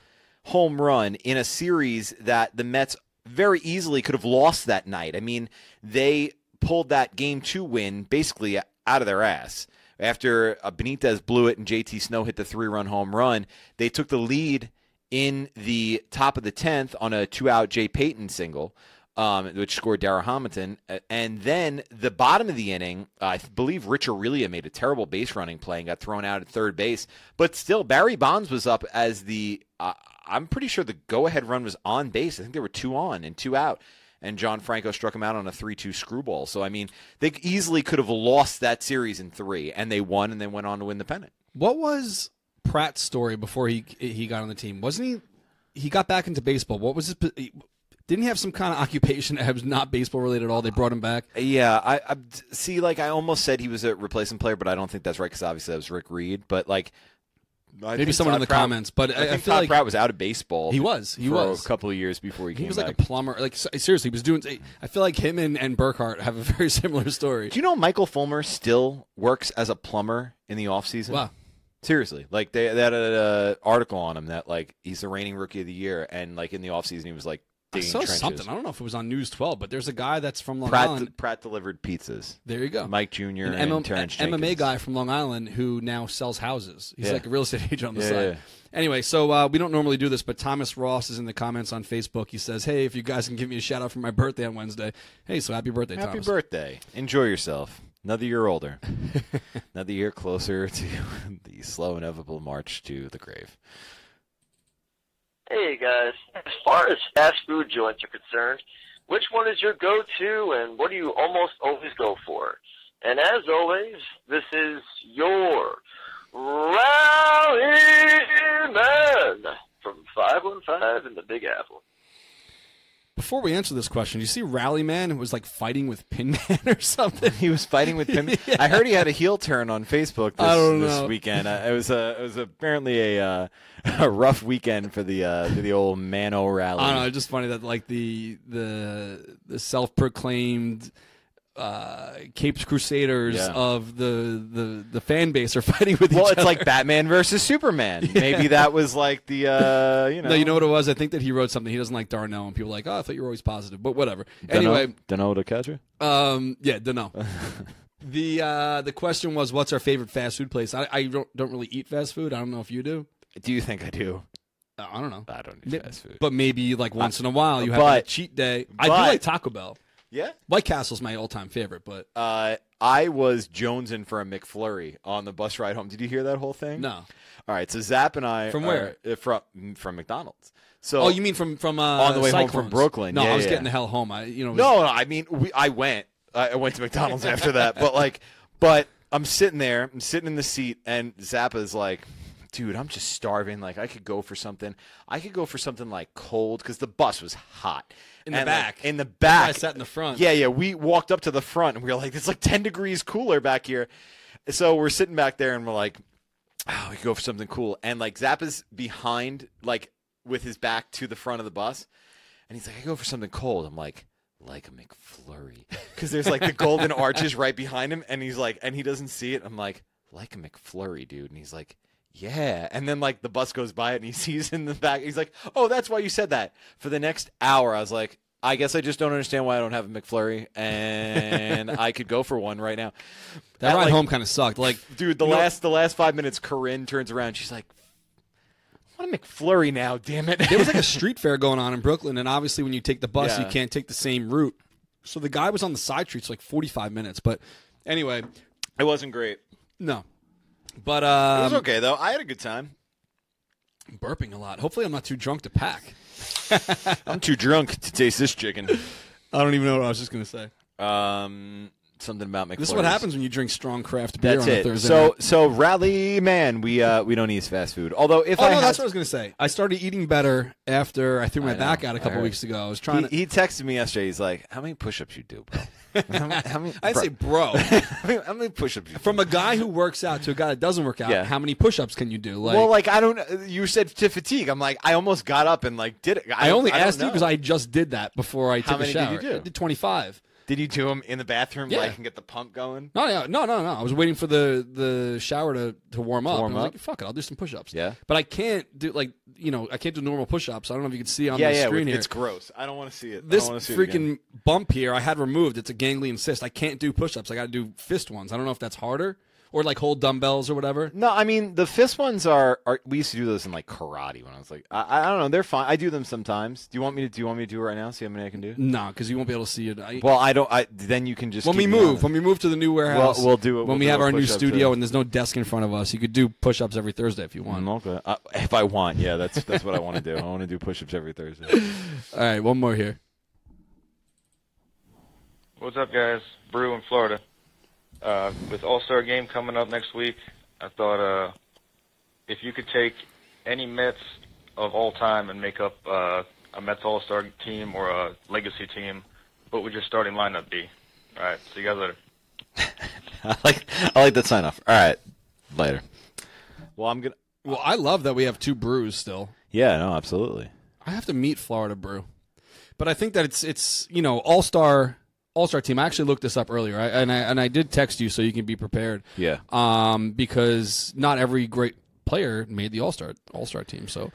Speaker 1: home run in a series that the Mets very easily could have lost that night. I mean, they pulled that game two win basically out of their ass. After uh, Benitez blew it and JT Snow hit the three run home run, they took the lead in the top of the 10th on a two out Jay Payton single. Um, which scored Dara Hamilton, and then the bottom of the inning, I believe Rich Aurilia made a terrible base running play and got thrown out at third base. But still, Barry Bonds was up as the. Uh, I'm pretty sure the go-ahead run was on base. I think there were two on and two out, and John Franco struck him out on a three-two screwball. So I mean, they easily could have lost that series in three, and they won, and they went on to win the pennant.
Speaker 2: What was Pratt's story before he he got on the team? Wasn't he? He got back into baseball. What was his? Didn't he have some kind of occupation that was not baseball related at all? They brought him back.
Speaker 1: Yeah, I, I see. Like I almost said he was a replacement player, but I don't think that's right because obviously that was Rick Reed. But like, I
Speaker 2: Maybe someone in the comments, but I,
Speaker 1: I,
Speaker 2: I
Speaker 1: think
Speaker 2: feel
Speaker 1: Todd
Speaker 2: like
Speaker 1: Pratt was out of baseball.
Speaker 2: He was. He
Speaker 1: for
Speaker 2: was.
Speaker 1: a couple of years before he,
Speaker 2: he
Speaker 1: came He
Speaker 2: was like
Speaker 1: back.
Speaker 2: a plumber. Like seriously, he was doing. I feel like him and and Burkhart have a very similar story.
Speaker 1: Do you know Michael Fulmer still works as a plumber in the off season?
Speaker 2: Wow.
Speaker 1: Seriously, like they, they had an article on him that like he's the reigning rookie of the year, and like in the off season he was like
Speaker 2: I saw
Speaker 1: trenches.
Speaker 2: something. I don't know if it was on News 12, but there's a guy that's from Long
Speaker 1: Pratt,
Speaker 2: Island.
Speaker 1: Pratt delivered pizzas.
Speaker 2: There you go.
Speaker 1: Mike Jr.
Speaker 2: An
Speaker 1: and
Speaker 2: MM
Speaker 1: Terrence
Speaker 2: MMA
Speaker 1: Jenkins.
Speaker 2: guy from Long Island who now sells houses. He's
Speaker 1: Yeah.
Speaker 2: like a real estate agent on the
Speaker 1: Yeah,
Speaker 2: side.
Speaker 1: yeah.
Speaker 2: Anyway, so uh, we don't normally do this, but Thomas Ross is in the comments on Facebook. He says, "Hey, if you guys can give me a shout out for my birthday on Wednesday, hey, so happy birthday,
Speaker 1: Happy
Speaker 2: Thomas."
Speaker 1: birthday! Enjoy yourself. Another year older. Another year closer to the slow, inevitable march to the grave.
Speaker 9: Hey guys, as far as fast food joints are concerned, which one is your go-to and what do you almost always go for? And as always, this is your Rally Man from 515 in the Big Apple.
Speaker 2: Before we answer this question, do you see Rally Man was like fighting with Pin Man or something?
Speaker 1: He was fighting with Pim. I heard he had a heel turn on Facebook this, this weekend. Uh, it was a, it was apparently a uh, a rough weekend for the uh, for the old Mano rally.
Speaker 2: I don't know. It's just funny that like the the the self proclaimed uh, Capes Crusaders
Speaker 1: Yeah.
Speaker 2: of the, the the fan base are fighting with
Speaker 1: well,
Speaker 2: each
Speaker 1: it's like Batman versus Superman. Maybe that was like the uh, you know.
Speaker 2: No, you know what it was? I think that he wrote something. He doesn't like Darnell, and people were like, "Oh, I thought you were always positive." But whatever. Anyway,
Speaker 1: don't know to catch her.
Speaker 2: um, yeah, don't know. the uh, the question was, "What's our favorite fast food place?" I, I don't don't really eat fast food. I don't know if you do.
Speaker 1: Do you think I do?
Speaker 2: Uh, I don't know.
Speaker 1: I don't eat fast food.
Speaker 2: But maybe like once in a while you have
Speaker 1: but-
Speaker 2: a cheat day. I do like Taco Bell.
Speaker 1: Yeah.
Speaker 2: White Castle's my all time favorite, but
Speaker 1: Uh, I was jonesing for a McFlurry on the bus ride home. Did you hear that whole thing?
Speaker 2: no.
Speaker 1: All right, so Zap and I
Speaker 2: From where?
Speaker 1: uh, from from McDonald's. So
Speaker 2: Oh, you mean from from uh,
Speaker 1: On the way home from Brooklyn.
Speaker 2: No,
Speaker 1: Yeah,
Speaker 2: I was
Speaker 1: yeah.
Speaker 2: getting the hell home. I you know was-
Speaker 1: No, no, I mean, we, I went. I I went to McDonald's after that, but like, but I'm sitting there, I'm sitting in the seat, and Zappa's like, "Dude, I'm just starving. Like, I could go for something. I could go for something like cold because the bus was hot
Speaker 2: In the
Speaker 1: And, like,
Speaker 2: back.
Speaker 1: in the back,
Speaker 2: I sat in the front.
Speaker 1: Yeah, yeah. We walked up to the front, and we were like, "It's like 10 degrees cooler back here." So we're sitting back there, and we're like, "Oh, we could go for something cool." And like Zappa's behind, like with his back to the front of the bus, and he's like, "I go for something cold." I'm like, "Like a McFlurry," because there's like the golden arches right behind him, and he's like, and he doesn't see it. I'm like, "Like a McFlurry, dude," and he's like. Yeah, and then like the bus goes by it and he sees in the back. He's like, "Oh, that's why you said that." For the next hour, I was like, "I guess I just don't understand why I don't have a McFlurry, and I could go for one right now."
Speaker 2: that
Speaker 1: At,
Speaker 2: ride
Speaker 1: like,
Speaker 2: home kind of sucked. Like
Speaker 1: dude. The
Speaker 2: you know-
Speaker 1: last the last five minutes, Corinne turns around. She's like, "I want a McFlurry now, damn it!"
Speaker 2: there was like a street fair going on in Brooklyn, and obviously when you take the bus,
Speaker 1: Yeah.
Speaker 2: you can't take the same route. So the guy was on the side streets like 45 minutes. But anyway,
Speaker 1: it wasn't great.
Speaker 2: no. But
Speaker 1: It
Speaker 2: um,
Speaker 1: was okay though. I had a good time.
Speaker 2: I'm burping a lot. Hopefully, I'm not too drunk to pack.
Speaker 1: I'm too drunk to taste this chicken.
Speaker 2: I don't even know what I was just gonna say.
Speaker 1: Um, something about McFlurry.
Speaker 2: This is what happens when you drink strong craft beer
Speaker 1: That's
Speaker 2: on a. Thursday.
Speaker 1: So
Speaker 2: night.
Speaker 1: so rally man, we uh we don't eat fast food. Although if
Speaker 2: Oh
Speaker 1: I
Speaker 2: no, that's what I was gonna say. I started eating better after I threw my
Speaker 1: I
Speaker 2: back out a couple weeks ago. I was trying
Speaker 1: he,
Speaker 2: to.
Speaker 1: he texted me yesterday. He's like, "How many push-ups you do, bro? How, many, how many?
Speaker 2: I didn't say bro.
Speaker 1: how many, how many push-ups?
Speaker 2: From a guy who works out to a guy that doesn't work out,
Speaker 1: Yeah.
Speaker 2: how many push-ups can you do? Like,
Speaker 1: well, like I don't. You said to fatigue. I'm like, I almost got up and like did it.
Speaker 2: I, only
Speaker 1: don't
Speaker 2: asked you
Speaker 1: know.
Speaker 2: because I just did that before I
Speaker 1: How
Speaker 2: took
Speaker 1: many
Speaker 2: a
Speaker 1: did
Speaker 2: shower.
Speaker 1: you do?
Speaker 2: I did 25.
Speaker 1: Did you do them in the bathroom,
Speaker 2: Yeah.
Speaker 1: like, and get the pump going?
Speaker 2: No, yeah, no, no, no. I was waiting for the the shower to, to warm up.
Speaker 1: warm
Speaker 2: and I was
Speaker 1: up?
Speaker 2: like, fuck it, I'll do some push-ups.
Speaker 1: Yeah.
Speaker 2: But I can't do like you know I can't do normal push-ups. I don't know if you can see on
Speaker 1: yeah,
Speaker 2: the
Speaker 1: yeah.
Speaker 2: screen
Speaker 1: with-
Speaker 2: here.
Speaker 1: It's gross. I don't want to see it. I
Speaker 2: this
Speaker 1: don't wanna see it again.
Speaker 2: freaking bump here I had removed. It's a ganglion cyst. I can't do push-ups. I got to do fist ones. I don't know if that's harder or like hold dumbbells or whatever.
Speaker 1: No, I mean the fist ones are, are. We used to do those in like karate when I was like, I, I don't know. They're fine. I do them sometimes. Do you want me to? Do you want me to do it right now? See how many I can do?
Speaker 2: No, because you won't be able to see it. I,
Speaker 1: Well, I don't. I then you can just
Speaker 2: when we move, when we move to the new warehouse,
Speaker 1: We'll- we'll do it-
Speaker 2: When
Speaker 1: we'll
Speaker 2: we have our new studio
Speaker 1: too.
Speaker 2: and there's no desk in front of us, you could do push-ups every Thursday if you want.
Speaker 1: Mm, okay. Uh, if I want, yeah, that's that's what I want to do. I want to do push-ups every Thursday.
Speaker 2: All right, one more here.
Speaker 10: What's up, guys? Brew in Florida. Uh, with All Star Game coming up next week, I thought uh, if you could take any Mets of all time and make up uh, a Mets All Star team or a legacy team, what would your starting lineup be? All right, see you guys later.
Speaker 1: I like I like that sign off. All right, later. Well, I'm gonna.
Speaker 2: Well, I love that we have two brews still.
Speaker 1: Yeah, no, absolutely.
Speaker 2: I have to meet Florida Brew, but I think that it's it's you know all star all star team. I actually looked this up earlier, I, and I and I did text you so you can be prepared.
Speaker 1: Yeah.
Speaker 2: Um, because not every great player made the all star all star team. So,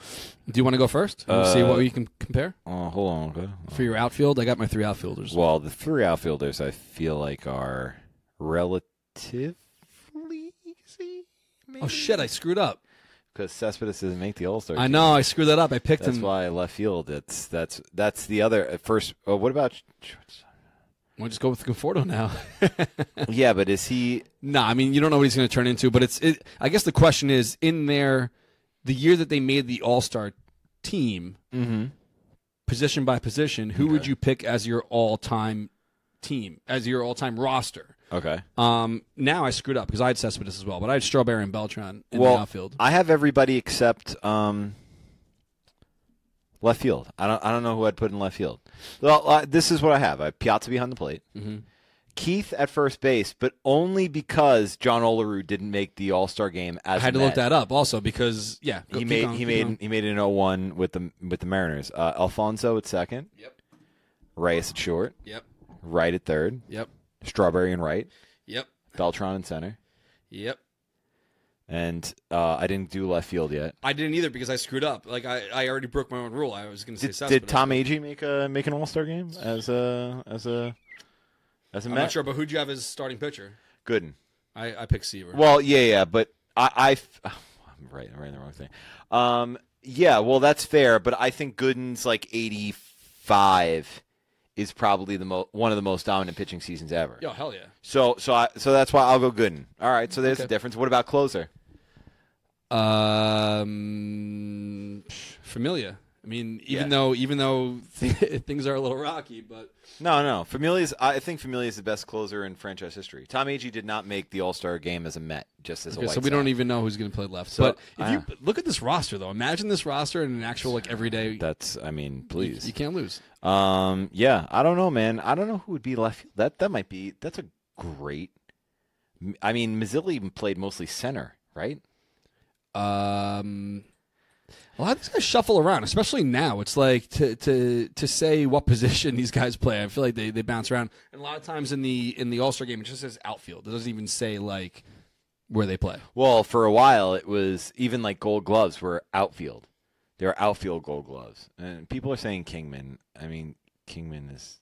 Speaker 2: do you want to go first? and see
Speaker 1: Uh,
Speaker 2: what we can compare
Speaker 1: Oh, hold on. Okay.
Speaker 2: for your outfield. I got my three outfielders.
Speaker 1: Well, the three outfielders I feel like are relatively easy.
Speaker 2: oh shit! I screwed up.
Speaker 1: Because Cespedes doesn't make the All Star.
Speaker 2: I know I screwed that up. I picked
Speaker 1: That's
Speaker 2: him.
Speaker 1: why left field. That's that's that's the other at first. Oh, what about?
Speaker 2: We'll just go with Conforto now.
Speaker 1: yeah, but is he?
Speaker 2: No, I mean you don't know what he's going to turn into, but it's. It, I guess the question is in there, the year that they made the All Star team,
Speaker 1: Mm-hmm.
Speaker 2: position by position, who would you pick as your all time team, as your all time roster?
Speaker 1: Okay.
Speaker 2: Um, now I screwed up because I had Cespedes as well, but I had Strawberry and Beltran in
Speaker 1: well,
Speaker 2: the outfield.
Speaker 1: I have everybody except um, Left field. I don't. I don't know who I'd put in left field. Well, uh, this is what I have. I have Piazza behind the plate.
Speaker 2: Mm-hmm.
Speaker 1: Keith at first base, but only because John Olerud didn't make the All Star game as
Speaker 2: I had
Speaker 1: a
Speaker 2: to look that up also because yeah, go-
Speaker 1: he made
Speaker 2: going,
Speaker 1: he made
Speaker 2: going.
Speaker 1: he made an 0-1 with the with the Mariners. Uh, Alfonso at second.
Speaker 2: Yep.
Speaker 1: Reyes at short.
Speaker 2: Yep.
Speaker 1: Wright at third.
Speaker 2: Yep.
Speaker 1: Strawberry and right.
Speaker 2: Yep.
Speaker 1: Beltran in center.
Speaker 2: Yep.
Speaker 1: And uh, I didn't do left field yet.
Speaker 2: I didn't either because I screwed up. Like I, I already broke my own rule. I was going to say
Speaker 1: Did,
Speaker 2: Cespedes.
Speaker 1: did Tom Agee make a make an All Star game as a as a as a
Speaker 2: I'm
Speaker 1: Met?
Speaker 2: not sure, but who'd you have as starting pitcher?
Speaker 1: Gooden.
Speaker 2: I, I picked Seaver.
Speaker 1: Well, yeah, yeah, but I I am right, I'm right in the wrong thing. Um, yeah, well, that's fair, but I think Gooden's like 85 is probably the mo- one of the most dominant pitching seasons ever.
Speaker 2: Yo, hell yeah.
Speaker 1: So, so I, so that's why I'll go Gooden. All right, so there's
Speaker 2: Okay.
Speaker 1: a difference. What about closer?
Speaker 2: Um, Familia. I mean, even
Speaker 1: Yeah.
Speaker 2: though even though things are a little rocky, but
Speaker 1: No, no, Familia's. I think Familia's is the best closer in franchise history. Tom Agee did not make the All Star game as a Met, just as a White
Speaker 2: so we don't even know who's going to play left.
Speaker 1: So,
Speaker 2: but if you
Speaker 1: uh,
Speaker 2: look at this roster, though, imagine this roster in an actual like everyday.
Speaker 1: That's, I mean, please,
Speaker 2: you, you can't lose.
Speaker 1: Um, yeah, I don't know, man. I don't know who would be left. field. That that might be. That's a great. I mean, Mazzilli played mostly center, right?
Speaker 2: Um, a lot of these guys shuffle around, especially now. It's like to to to say what position these guys play. I feel like they, they bounce around, and a lot of times in the in the All Star game, it just says outfield. It doesn't even say like where they play.
Speaker 1: Well, for a while, it was even like Gold Gloves were outfield. They were outfield Gold Gloves, and people are saying Kingman. I mean, Kingman is.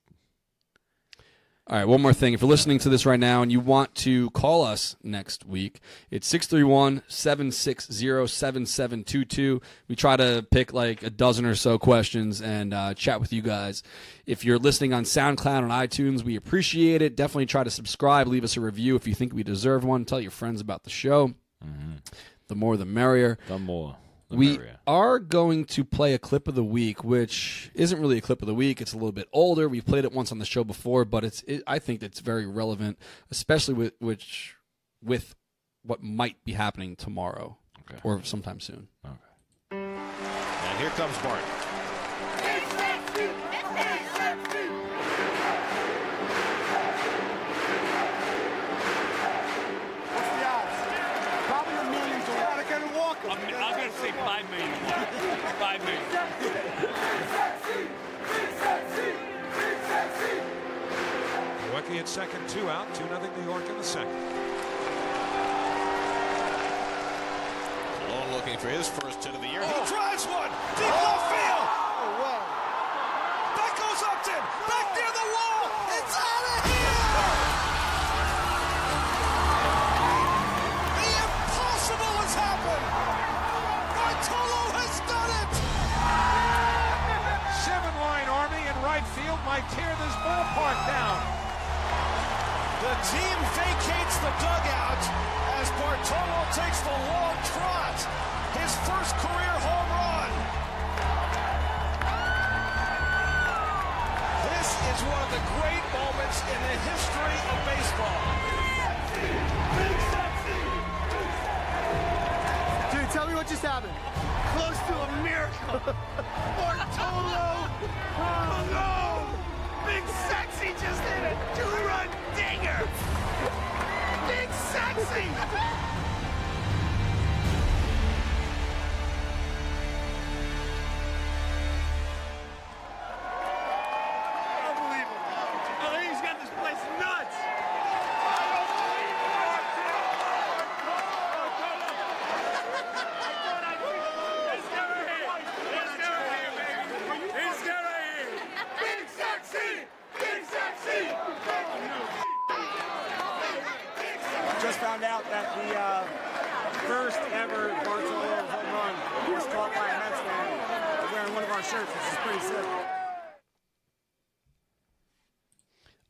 Speaker 2: All right, one more thing. If you're listening to this right now and you want to call us next week, it's 631 760 7722. We try to pick like a dozen or so questions and uh, chat with you guys. If you're listening on SoundCloud and iTunes, we appreciate it. Definitely try to subscribe, leave us a review if you think we deserve one. Tell your friends about the show. The more, the merrier.
Speaker 1: The more.
Speaker 2: We are going to play a clip of the week, which isn't really a clip of the week. It's a little bit older. We've played it once on the show before, but it's it, I think it's very relevant, especially with which with what might be happening tomorrow or sometime soon.
Speaker 11: And here comes Martin.
Speaker 12: Million.
Speaker 13: Five million.
Speaker 11: Milwaukee at second, two out, 2 nothing New York in the second. Colon looking for his first hit of the year. He oh. drives one deep left right field tear this ballpark down. The team vacates the dugout as Bartolo takes the long trot. His first career home run. This is one of the great moments in the history of baseball.
Speaker 12: Dude, tell me what just happened. Close to a miracle. Bartolo Colon. Big Sexy just hit a two-run dinger. Big Sexy.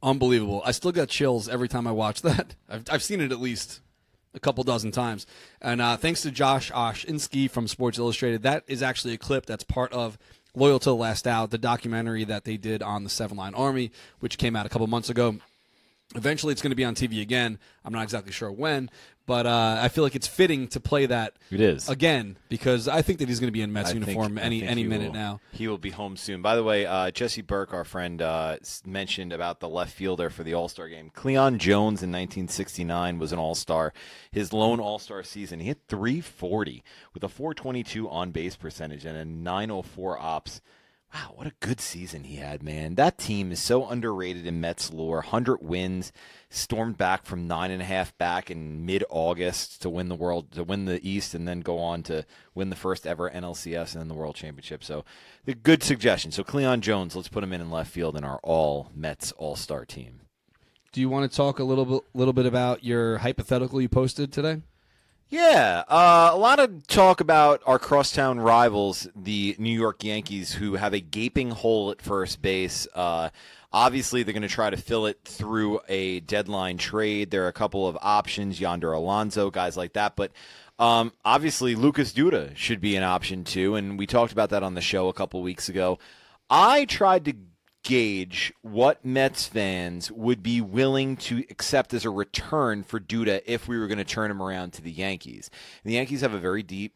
Speaker 12: Unbelievable. I
Speaker 2: still got chills every time I watch that. I've, I've seen it at least a couple dozen times. And uh, thanks to Josh Oshinsky from Sports Illustrated, that is actually a clip that's part of Loyal to the Last Out, the documentary that they did on the Seven Line Army, which came out a couple months ago. Eventually, it's going to be on TV again. I'm not exactly sure when, but uh, I feel like it's fitting to play that.
Speaker 1: It is.
Speaker 2: again because I think that he's going to be in Mets
Speaker 1: I
Speaker 2: uniform
Speaker 1: I
Speaker 2: any any minute
Speaker 1: will.
Speaker 2: now.
Speaker 1: He will be home soon. By the way, uh, Jesse Burke, our friend, uh, mentioned about the left fielder for the All Star game. Cleon Jones in 1969 was an All Star. His lone All Star season, he hit 340 with a 422 on base percentage and a 904 ops. Wow, what a good season he had, man. That team is so underrated in Mets lore. 100 wins, stormed back from nine and a half back in mid August to win the world, to win the East, and then go on to win the first ever NLCS and then the World Championship. So, the good suggestion. So, Cleon Jones, let's put him in in left field in our all Mets All Star team.
Speaker 2: Do you want to talk a little bit little bit about your hypothetical you posted today?
Speaker 1: Yeah, uh, a lot of talk about our crosstown rivals, the New York Yankees, who have a gaping hole at first base. Uh, obviously, they're going to try to fill it through a deadline trade. There are a couple of options, Yonder Alonso, guys like that, but. Um, obviously, Lucas Duda should be an option too, and we talked about that on the show a couple weeks ago. I tried to gauge what Mets fans would be willing to accept as a return for Duda if we were going to turn him around to the Yankees. And the Yankees have a very deep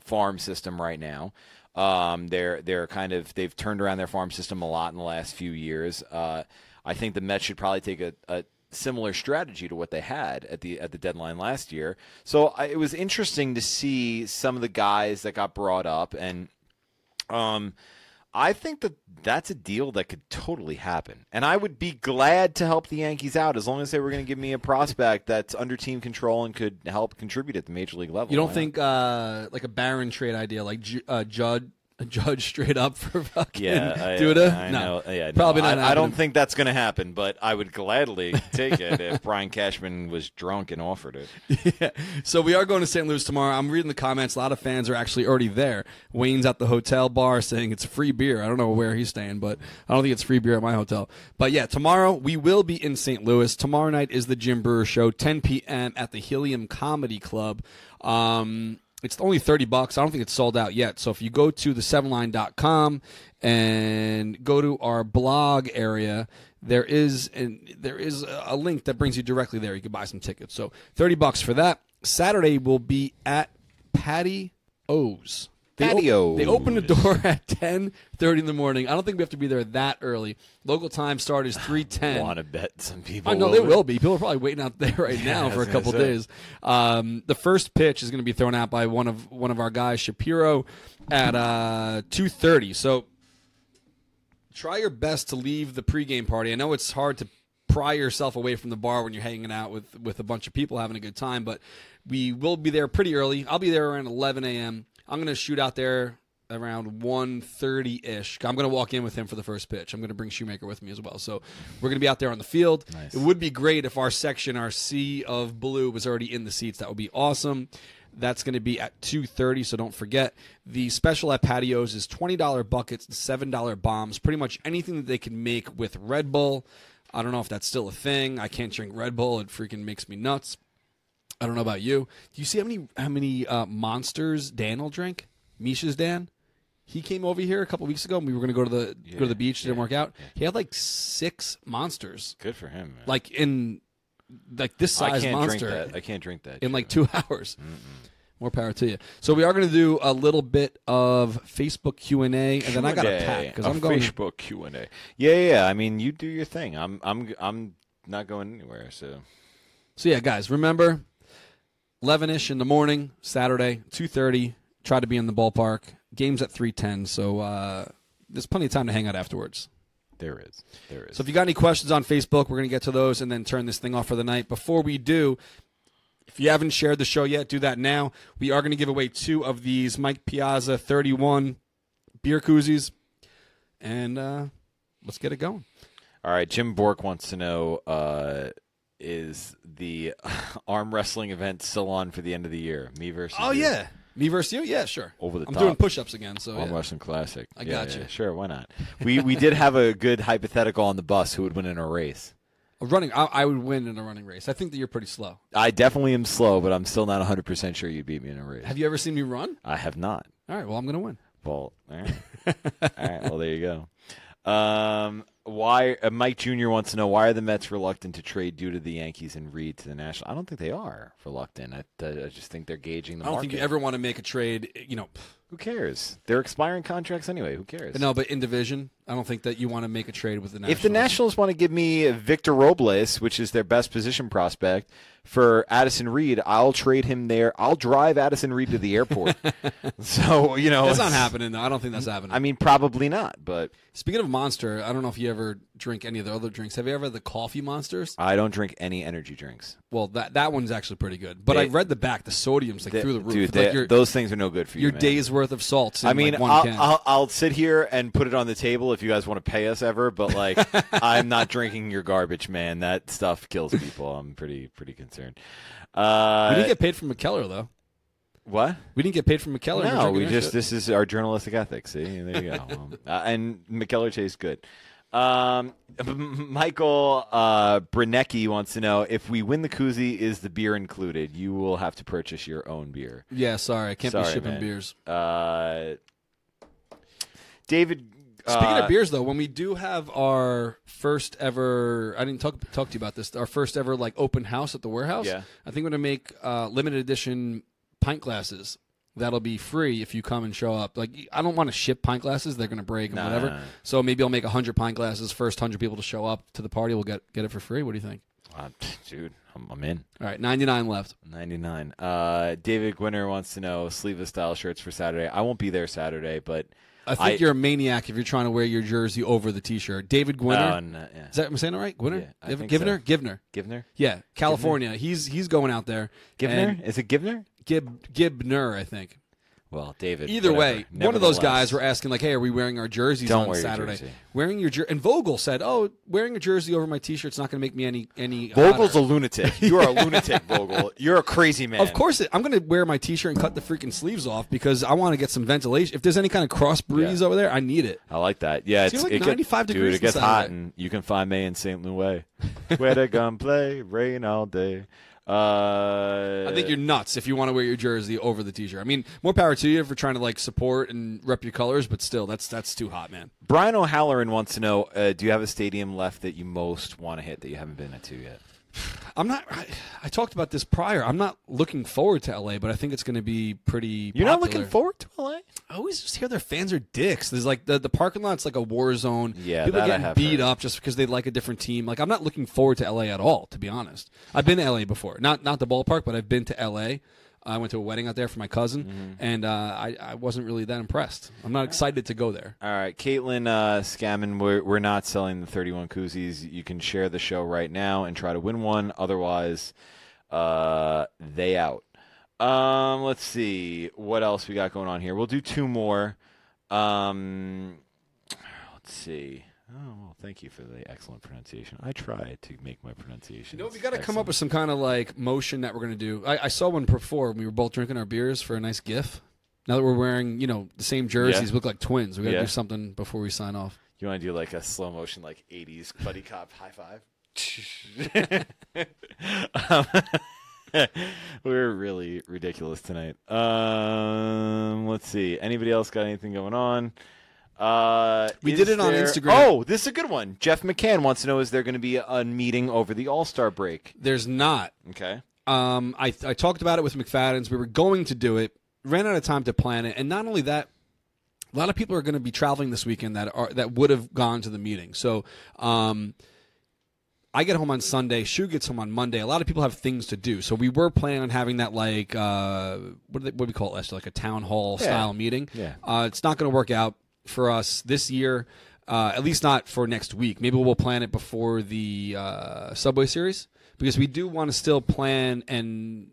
Speaker 1: farm system right now. Um, they're they're kind of they've turned around their farm system a lot in the last few years. Uh, I think the Mets should probably take a, a similar strategy to what they had at the at the deadline last year. So I, it was interesting to see some of the guys that got brought up, and um, I think that that's a deal that could totally happen, and I would be glad to help the Yankees out as long as they were going to give me a prospect that's under team control and could help contribute at the major league level.
Speaker 2: You don't
Speaker 1: Why
Speaker 2: think uh, like a Baron trade idea, like uh, Judd, Judge straight up for fucking
Speaker 1: Yeah, I,
Speaker 2: Duda?
Speaker 1: I
Speaker 2: no,
Speaker 1: know. Yeah, no,
Speaker 2: probably not.
Speaker 1: I, I don't think that's going to happen, but I would gladly take it if Brian Cashman was drunk and offered it.
Speaker 2: yeah. So we are going to St. Louis tomorrow. I'm reading the comments. A lot of fans are actually already there. Wayne's at the hotel bar saying it's free beer. I don't know where he's staying, but I don't think it's free beer at my hotel. But yeah, tomorrow we will be in St. Louis. Tomorrow night is the Jim Breuer Show, 10 p.m. at the Helium Comedy Club. Um, it's only 30 bucks. I don't think it's sold out yet. So if you go to the7line.com and go to our blog area, there is and there is a link that brings you directly there. You can buy some tickets. So 30 bucks for that. Saturday will be at Paddy O's. They op- they open the door at 10:30 in the morning. I don't think we have to be there that early. Local time start is 3:10.
Speaker 1: Want to bet some people?
Speaker 2: I know
Speaker 1: will
Speaker 2: they
Speaker 1: be?
Speaker 2: will be. People are probably waiting out there right
Speaker 1: Yeah,
Speaker 2: now for a couple days. Um, the first pitch is going to be thrown out by one of one of our guys, Shapiro, at uh, two thirty. So try your best to leave the pregame party. I know it's hard to pry yourself away from the bar when you're hanging out with with a bunch of people having a good time, but we will be there pretty early. I'll be there around 11 a.m. I'm going to shoot out there around 1.30 ish. I'm going to walk in with him for the first pitch. I'm going to bring Shoemaker with me as well. So we're going to be out there on the field. It would be great if our section, our sea of blue, was already in the seats. That would be awesome. That's going to be at 2:30, so don't forget. The special at Paddy O's is $20 buckets, $7 bombs, pretty much anything that they can make with Red Bull. I don't know if that's still a thing. I can't drink Red Bull. It freaking makes me nuts. I don't know about you. Do you see how many how many uh, monsters Dan will drink? Misha's Dan. He came over here a couple weeks ago, and we were going to go to the go to the beach. Didn't work out. He had like six monsters.
Speaker 1: Good for him. Man.
Speaker 2: Like in like this
Speaker 1: I
Speaker 2: size
Speaker 1: can't
Speaker 2: monster.
Speaker 1: drink that. I can't drink that.
Speaker 2: in like two hours. More power to you. So we are going to do a little bit of Facebook Q and A, and then I got to pack because I'm going. To.
Speaker 1: Facebook Q and A. Yeah, yeah, yeah. I mean, you do your thing. I'm, I'm, I'm not going anywhere. So
Speaker 2: So yeah, guys, remember, eleven ish in the morning, Saturday, two thirty. Try to be in the ballpark. Games at three ten. So uh, there's plenty of time to hang out afterwards.
Speaker 1: there is, there is.
Speaker 2: So if you got any questions on Facebook, we're going to get to those and then turn this thing off for the night. Before we do, if you haven't shared the show yet, do that now. We are going to give away two of these Mike Piazza 31 beer koozies. And uh, let's get it going.
Speaker 1: All right, Jim Bork wants to know: uh, Is the arm wrestling event still on for the end of the year? Me versus
Speaker 2: Oh,
Speaker 1: you?
Speaker 2: yeah. Me versus you? Yeah, sure.
Speaker 1: Over the
Speaker 2: I'm
Speaker 1: top.
Speaker 2: doing push ups again. So
Speaker 1: Arm
Speaker 2: yeah.
Speaker 1: wrestling classic.
Speaker 2: I
Speaker 1: Yeah,
Speaker 2: got
Speaker 1: yeah,
Speaker 2: you.
Speaker 1: Sure, why not? We we did have a good hypothetical on the bus who would win in a race.
Speaker 2: A running, I, I would win in a running race. I think that you're pretty slow.
Speaker 1: I definitely am slow, but I'm still not 100 percent sure you'd beat me in a race.
Speaker 2: Have you ever seen me run?
Speaker 1: I have not.
Speaker 2: All right, well, I'm going to win.
Speaker 1: Well, all right. all right. Well, there you go. Um, why uh, Mike Jr. wants to know why are the Mets reluctant to trade Duda the Yankees and Reed to the National? I don't think they are reluctant. I, I just think they're gauging the market.
Speaker 2: I don't
Speaker 1: market.
Speaker 2: think you ever want to make a trade. You know,
Speaker 1: Who cares? They're expiring contracts anyway. Who cares?
Speaker 2: no, but in division, I don't think that you want to make a trade with the Nationals.
Speaker 1: If the Nationals want to give me Victor Robles, which is their best position prospect, for Addison Reed, I'll trade him there. I'll drive Addison Reed to the airport. so you know
Speaker 2: that's not happening. though. I don't think that's happening.
Speaker 1: I mean, probably not. But
Speaker 2: Speaking of Monster, I don't know if you ever drink any of the other drinks. Have you ever had the coffee monsters?
Speaker 1: I don't drink any energy drinks.
Speaker 2: Well, that that one's actually pretty good. But
Speaker 1: They-
Speaker 2: I read the back. The sodium's like
Speaker 1: They-
Speaker 2: through the roof.
Speaker 1: dude,
Speaker 2: like
Speaker 1: they-
Speaker 2: your-
Speaker 1: those things are no good for you.
Speaker 2: Your
Speaker 1: man.
Speaker 2: day's worth of salts.
Speaker 1: I mean,
Speaker 2: like
Speaker 1: I'll. I'll I'll sit here and put it on the table if you guys want to pay us ever. But like, I'm not drinking your garbage, man. That stuff kills people. I'm pretty pretty concerned. Uh,
Speaker 2: we didn't get paid from Mikkeller though.
Speaker 1: What?
Speaker 2: We didn't get paid from Mikkeller.
Speaker 1: No, we just
Speaker 2: shit.
Speaker 1: this is our journalistic ethics. See, there you go. Um, uh, and Mikkeller tastes good. Um, Michael uh, Brinecki wants to know if we win the koozie, is the beer included? You will have to purchase your own beer.
Speaker 2: Yeah, sorry, I can't be shipping
Speaker 1: man.
Speaker 2: beers.
Speaker 1: Uh, David.
Speaker 2: Speaking
Speaker 1: uh,
Speaker 2: of beers, though, when we do have our first ever, I didn't talk talk to you about this. Our first ever like open house at the warehouse.
Speaker 1: Yeah.
Speaker 2: I think we're gonna make uh, limited edition pint glasses. That'll be free if you come and show up. Like I don't want to ship pint glasses; they're gonna break and
Speaker 1: Nah,
Speaker 2: whatever. So maybe I'll make hundred pint glasses. First hundred people to show up to the party will get get it for free. What do you think?
Speaker 1: Uh, dude, I'm, I'm in.
Speaker 2: All right, ninety nine left.
Speaker 1: 99. Uh, David Gwinner wants to know sleeveless style shirts for Saturday. I won't be there Saturday, but
Speaker 2: I think you're a maniac if you're trying to wear your jersey over the T-shirt. David Gwinner.
Speaker 1: Uh, no, yeah.
Speaker 2: Is that am I saying it right? Gwinner?
Speaker 1: Yeah, I
Speaker 2: Givner?
Speaker 1: so.
Speaker 2: Givner.
Speaker 1: Givner?
Speaker 2: Yeah, California. He's he's going out there.
Speaker 1: Givner? Is it Givner?
Speaker 2: Gib Gibner, I think.
Speaker 1: Well, David.
Speaker 2: Either
Speaker 1: whatever.
Speaker 2: way, one of those guys were asking like, "Hey, are we wearing our jerseys
Speaker 1: Don't
Speaker 2: on
Speaker 1: wear your
Speaker 2: Saturday?"
Speaker 1: jersey.
Speaker 2: Wearing your jer- and Vogel said, "Oh, wearing a jersey over my T-shirt's not going to make me any any."
Speaker 1: Vogel's
Speaker 2: hotter."
Speaker 1: a lunatic. You are a lunatic, Vogel. You're a crazy man.
Speaker 2: Of course, it, I'm going to wear my T-shirt and cut the freaking sleeves off because I want to get some ventilation. If there's any kind of cross breeze over there, I need it.
Speaker 1: I like that. Yeah,
Speaker 2: It's
Speaker 1: it's,
Speaker 2: like
Speaker 1: it get-
Speaker 2: 95
Speaker 1: dude, it gets
Speaker 2: on
Speaker 1: hot, and you can find me in St. Louis. Where the gun play, rain all day. Uh,
Speaker 2: I think you're nuts if you want to wear your jersey over the T-shirt. I mean, more power to you for trying to like support and rep your colors, but still, that's that's too hot, man.
Speaker 1: Brian O'Halloran wants to know: uh, Do you have a stadium left that you most want to hit that you haven't been to yet?
Speaker 2: I'm not. I, I talked about this prior. I'm not looking forward to LA, but I think it's going to be pretty.
Speaker 1: You're not looking forward to LA?
Speaker 2: I always just hear their fans are dicks. There's like the, the parking lot's like a war zone.
Speaker 1: Yeah,
Speaker 2: people getting beat
Speaker 1: heard.
Speaker 2: up just because they like a different team. Like I'm not looking forward to LA at all, to be honest. I've been to LA before, not not the ballpark, but I've been to LA. I went to a wedding out there for my cousin,
Speaker 1: Mm-hmm.
Speaker 2: and uh, I I wasn't really that impressed. I'm not excited to go there.
Speaker 1: All right, Caitlin uh, Scammon, we're, we're not selling the 31 koozies. You can share the show right now and try to win one. Otherwise, uh, they out. Um, let's see what else we got going on here. We'll do two more. Um, let's see. Oh, well, thank you for the excellent pronunciation. I try to make my pronunciation.
Speaker 2: You know, we got to come up with some kind of like motion that we're going to do. I, I saw one before we were both drinking our beers for a nice GIF. Now that we're wearing, you know, the same jerseys, we look like twins. We got to
Speaker 1: Yeah.
Speaker 2: do something before we sign off.
Speaker 1: You want to do like a slow motion, like 80s buddy cop high five? um, we're really ridiculous tonight. Um, let's see. Anybody else got anything going on? Uh,
Speaker 2: We did it on Instagram.
Speaker 1: Oh, this is a good one. Jeff McCann wants to know: Is there going to be a meeting over the All Star break?
Speaker 2: There's not.
Speaker 1: Okay.
Speaker 2: Um, I I talked about it with McFadden's. We were going to do it, ran out of time to plan it, and not only that, a lot of people are going to be traveling this weekend that are that would have gone to the meeting. So, um, I get home on Sunday. Shu gets home on Monday. A lot of people have things to do, so we were planning on having that like uh, what do they, what do we call it, Lester? Like a town hall
Speaker 1: Yeah.
Speaker 2: style meeting.
Speaker 1: Yeah.
Speaker 2: Uh, it's not going to work out for us this year. Uh, at least not for next week. Maybe we'll plan it before the uh, Subway Series because we do want to still plan and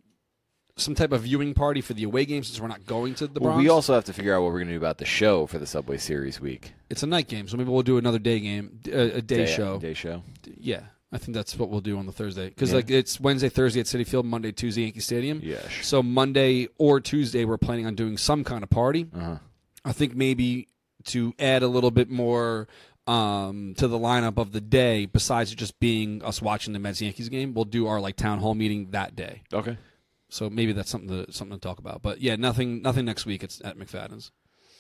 Speaker 2: some type of viewing party for the away games since we're not going to the
Speaker 1: Well,
Speaker 2: Bronx.
Speaker 1: we also have to figure out what we're going to do about the show for the Subway Series week.
Speaker 2: it's a night game, so maybe we'll do another day game, a, a day, show.
Speaker 1: Day show.
Speaker 2: Yeah, I think that's what we'll do on the Thursday because
Speaker 1: Yeah.
Speaker 2: like it's Wednesday, Thursday at Citi Field, Monday, Tuesday, Yankee Stadium.
Speaker 1: Yes.
Speaker 2: So Monday or Tuesday, we're planning on doing some kind of party.
Speaker 1: Uh-huh.
Speaker 2: I think maybe to add a little bit more um, to the lineup of the day, besides it just being us watching the Mets Yankees game, we'll do our like town hall meeting that day.
Speaker 1: Okay.
Speaker 2: So maybe that's something to something to talk about. But yeah, nothing nothing next week. It's at McFadden's.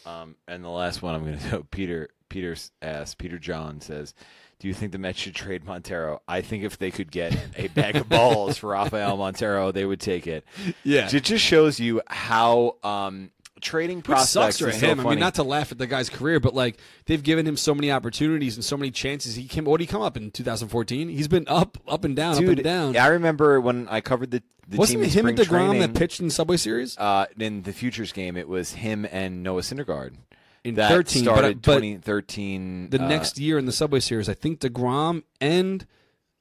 Speaker 1: Um, and the last one I'm going to do. Peter Peter asks. Peter John says, "Do you think the Mets should trade Montero? I think if they could get a bag of balls for Rafael Montero, they would take it.
Speaker 2: Yeah.
Speaker 1: it just shows you how um, trading
Speaker 2: Which
Speaker 1: prospects
Speaker 2: sucks for
Speaker 1: is so
Speaker 2: him. I mean, not to laugh at the guy's career, but like they've given him so many opportunities and so many chances. He came. What did he come up in 2014? He's been up, up and down, up and down.
Speaker 1: I remember when I covered the, the
Speaker 2: Wasn't
Speaker 1: team
Speaker 2: it
Speaker 1: in
Speaker 2: him and Degrom
Speaker 1: training,
Speaker 2: that pitched in Subway Series?
Speaker 1: Uh, in the Futures game, it was him and Noah Syndergaard.
Speaker 2: In
Speaker 1: that
Speaker 2: 13, but-
Speaker 1: started
Speaker 2: but
Speaker 1: 2013.
Speaker 2: The
Speaker 1: uh,
Speaker 2: next year in the Subway Series, I think Degrom and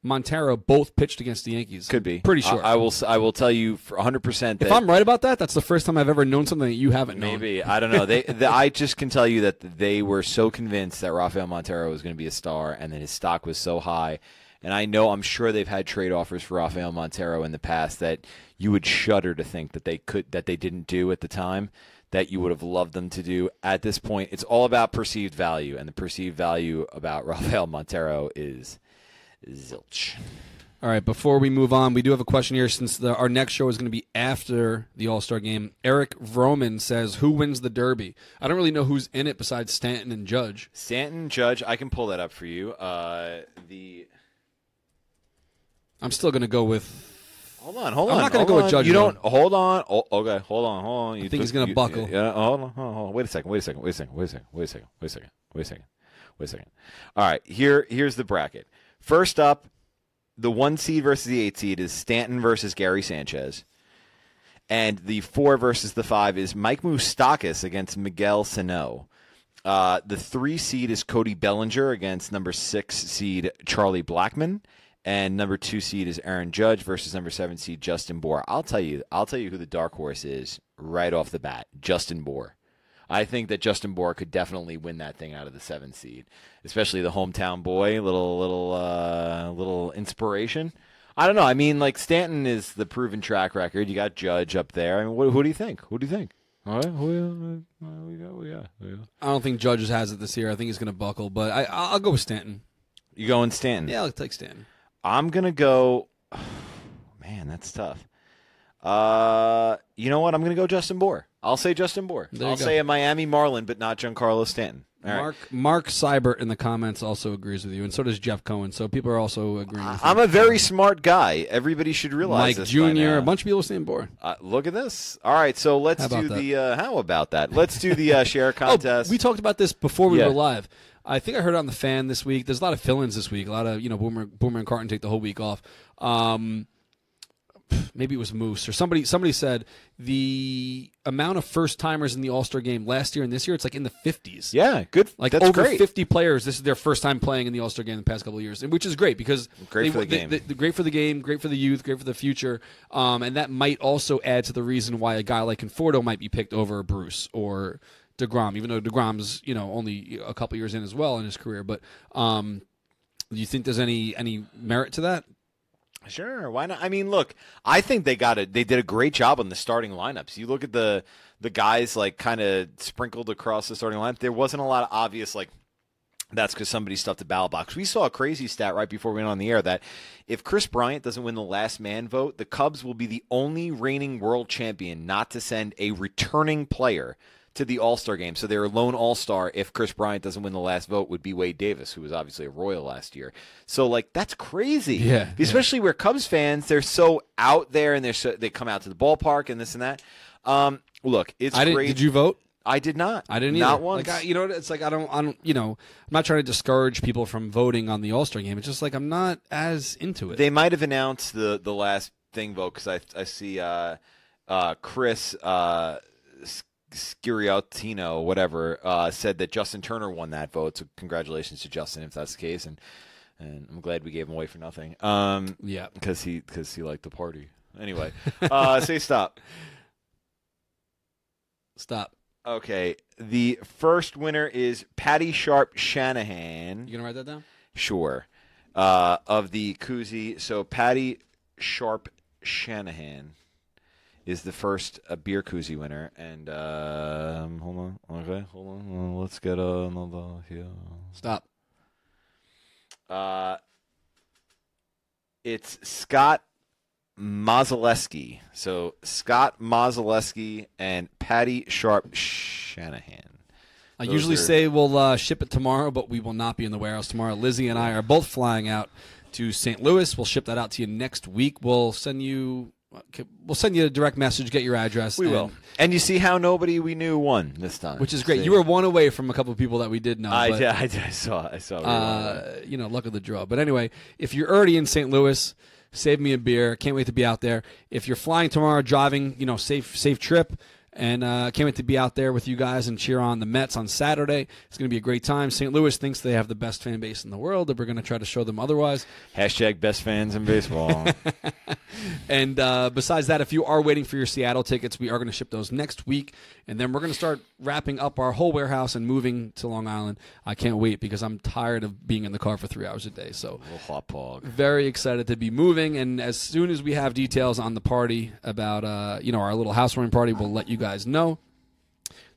Speaker 2: Montero both pitched against the Yankees.
Speaker 1: Could be
Speaker 2: pretty sure.
Speaker 1: I, I will. I will tell you for 100 percent.
Speaker 2: if I'm right about that, that's the first time I've ever known something that you haven't known.
Speaker 1: Maybe I don't know. They, the, I just can tell you that they were so convinced that Rafael Montero was going to be a star, and that his stock was so high. And I know, I'm sure they've had trade offers for Rafael Montero in the past that you would shudder to think that they could, that they didn't do at the time. That you would have loved them to do. At this point, it's all about perceived value, and the perceived value about Rafael Montero is Zilch.
Speaker 2: All right, before we move on, we do have a question here since the, our next show is going to be after the All Star game. Eric Vroman says, Who wins the Derby? I don't really know who's in it besides Stanton and Judge.
Speaker 1: Stanton, Judge, I can pull that up for you. Uh, the.
Speaker 2: I'm still going to go with.
Speaker 1: Hold on, hold on.
Speaker 2: I'm not going
Speaker 1: to
Speaker 2: go
Speaker 1: on.
Speaker 2: with Judge.
Speaker 1: You don't. Hold on. Oh, okay, hold on, hold on. You
Speaker 2: I think he's going
Speaker 1: to
Speaker 2: buckle.
Speaker 1: Yeah, hold on, hold on, hold on. Wait a second, wait a second, wait a second, wait a second, wait a second, wait a second, wait a second. Wait a second. All right, here here's the bracket. First up, the one seed versus the eight seed is Stanton versus Gary Sanchez, and the four versus the five is Mike Moustakas against Miguel Sano. Uh, the three seed is Cody Bellinger against number six seed Charlie Blackmon, and number two seed is Aaron Judge versus number seven seed Justin Bour. I'll tell you, I'll tell you who the dark horse is right off the bat. Justin Bour. I think that Justin Bour could definitely win that thing out of the seven seed, especially the hometown boy. Little little uh, little inspiration. I don't know. I mean, like Stanton is the proven track record. You got Judge up there. I mean, what, who do you think? Who do you think? All right, who uh, we got? We got. We got.
Speaker 2: I don't think Judge has it this year. I think he's going to buckle, but I, I'll go with Stanton.
Speaker 1: You going Stanton?
Speaker 2: Yeah, I'll take Stanton.
Speaker 1: I'm gonna go. Man, that's tough. Uh, you know what? I'm gonna go Justin Bour. I'll say Justin Bour.
Speaker 2: There
Speaker 1: I'll
Speaker 2: go.
Speaker 1: say a Miami Marlin, but not Giancarlo Stanton. All right.
Speaker 2: Mark Mark Seibert in the comments also agrees with you, and so does Jeff Cohen. So people are also agreeing with.
Speaker 1: I'm a very smart guy. Everybody should realize
Speaker 2: Mike
Speaker 1: this
Speaker 2: Jr.
Speaker 1: by now.
Speaker 2: A bunch of people saying Bour.
Speaker 1: Uh, look at this. All right, so let's do
Speaker 2: that?
Speaker 1: the. Uh, how about that? Let's do the uh, share contest.
Speaker 2: Oh, we talked about this before we
Speaker 1: Yeah.
Speaker 2: were live. I think I heard on the fan this week. There's a lot of fill-ins this week. A lot of you know Boomer, Boomer and Carton take the whole week off. Um, maybe it was Moose or somebody. Somebody said the amount of first timers in the All Star game last year and this year it's like in the 50s.
Speaker 1: Yeah, good.
Speaker 2: Like
Speaker 1: That's
Speaker 2: over
Speaker 1: great.
Speaker 2: 50 players. This is their first time playing in the All Star game in the past couple of years, and which is great because
Speaker 1: Great
Speaker 2: they-
Speaker 1: for the
Speaker 2: they-
Speaker 1: game.
Speaker 2: they- great for the game, great for the youth, great for the future, um, and that might also add to the reason why a guy like Conforto might be picked over Bruce or Degrom, even though Degrom's you know only a couple years in as well in his career. But um, do you think there's any any merit to that?
Speaker 1: Sure, why not? I mean, look, I think they got it. They did a great job on the starting lineups. You look at the the guys like kind of sprinkled across the starting lineup. There wasn't a lot of obvious like that's because somebody stuffed a ballot box. We saw a crazy stat right before we went on the air that if Kris Bryant doesn't win the last man vote, the Cubs will be the only reigning world champion not to send a returning player to the All Star game. So their lone All Star, if Kris Bryant doesn't win the last vote, would be Wade Davis, who was obviously a Royal last year. So like that's crazy.
Speaker 2: Yeah,
Speaker 1: Especially where Cubs fans, they're so out there and they're so, they come out to the ballpark and this and that. Um, look, it's
Speaker 2: I didn't. Did you vote?
Speaker 1: I did not.
Speaker 2: I didn't
Speaker 1: Not once.
Speaker 2: Like I, you know, what? it's like I don't, I don't, you know, I'm not trying to discourage people from voting on the All Star game. It's just like I'm not as into it.
Speaker 1: They might have announced the the last thing vote because I I see uh, uh, Chris uh, S- whatever, uh, said that Justin Turner won that vote. So congratulations to Justin if that's the case, and and I'm glad we gave him away for nothing. Um,
Speaker 2: yeah,
Speaker 1: because he because he liked the party. Anyway, uh, say stop.
Speaker 2: Stop.
Speaker 1: Okay, the first winner is Patty Sharp Shanahan.
Speaker 2: You gonna write that down?
Speaker 1: Sure. Uh, of the koozie. So Patty Sharp Shanahan is the first uh, beer koozie winner. And um, hold on. Okay, hold on. Uh, let's get another here.
Speaker 2: Stop.
Speaker 1: Uh, it's Scott Mazelewski. So Scott Mazelewski and Patty Sharp Shanahan.
Speaker 2: I
Speaker 1: Those
Speaker 2: usually
Speaker 1: are-
Speaker 2: say we'll uh, ship it tomorrow, but we will not be in the warehouse tomorrow. Lizzie and I are both flying out to St. Louis. We'll ship that out to you next week. We'll send you. Okay, We'll send you a direct message. Get your address.
Speaker 1: We
Speaker 2: and-
Speaker 1: will. And you see how nobody we knew won this time,
Speaker 2: which is great.
Speaker 1: See?
Speaker 2: You were one away from a couple of people that we did know.
Speaker 1: I,
Speaker 2: but,
Speaker 1: did- I, I saw. I saw. we were one away.
Speaker 2: uh, you know, luck of the draw. But anyway, if you're already in St. Louis, save me a beer. Can't wait to be out there. If you're flying tomorrow, driving, you know, safe safe trip. And uh, can't wait to be out there with you guys and cheer on the Mets on Saturday. It's going to be a great time. St. Louis thinks they have the best fan base in the world, and we're going to try to show them otherwise.
Speaker 1: Hashtag best fans in baseball.
Speaker 2: And uh, besides that, if you are waiting for your Seattle tickets, we are going to ship those next week. And then we're going to start wrapping up our whole warehouse and moving to Long Island. I can't wait because I'm tired of being in the car for three hours a day. So
Speaker 1: Little hot pog.
Speaker 2: very excited to be moving. And as soon as we have details on the party about, uh, you know, our little housewarming party, we'll let you guys know.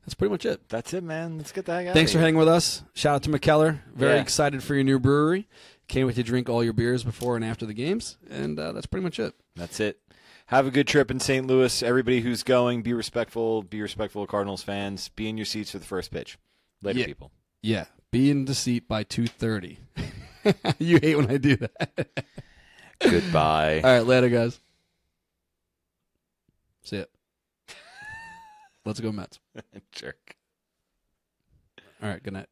Speaker 2: That's pretty much it.
Speaker 1: That's it, man. Let's get the heck out
Speaker 2: Thanks for hanging with us. Shout out to Mikkeller. Very
Speaker 1: Yeah.
Speaker 2: excited for your new brewery. Can't wait to drink all your beers before and after the games. And uh, that's pretty much it.
Speaker 1: That's it. Have a good trip in St. Louis. Everybody who's going, be respectful. Be respectful of Cardinals fans. Be in your seats for the first pitch. Later,
Speaker 2: Yeah.
Speaker 1: people.
Speaker 2: Yeah, be in the seat by two thirty. you hate when I do that.
Speaker 1: Goodbye.
Speaker 2: All right, later, guys. See ya. Let's go Mets.
Speaker 1: Jerk.
Speaker 2: All right, good night.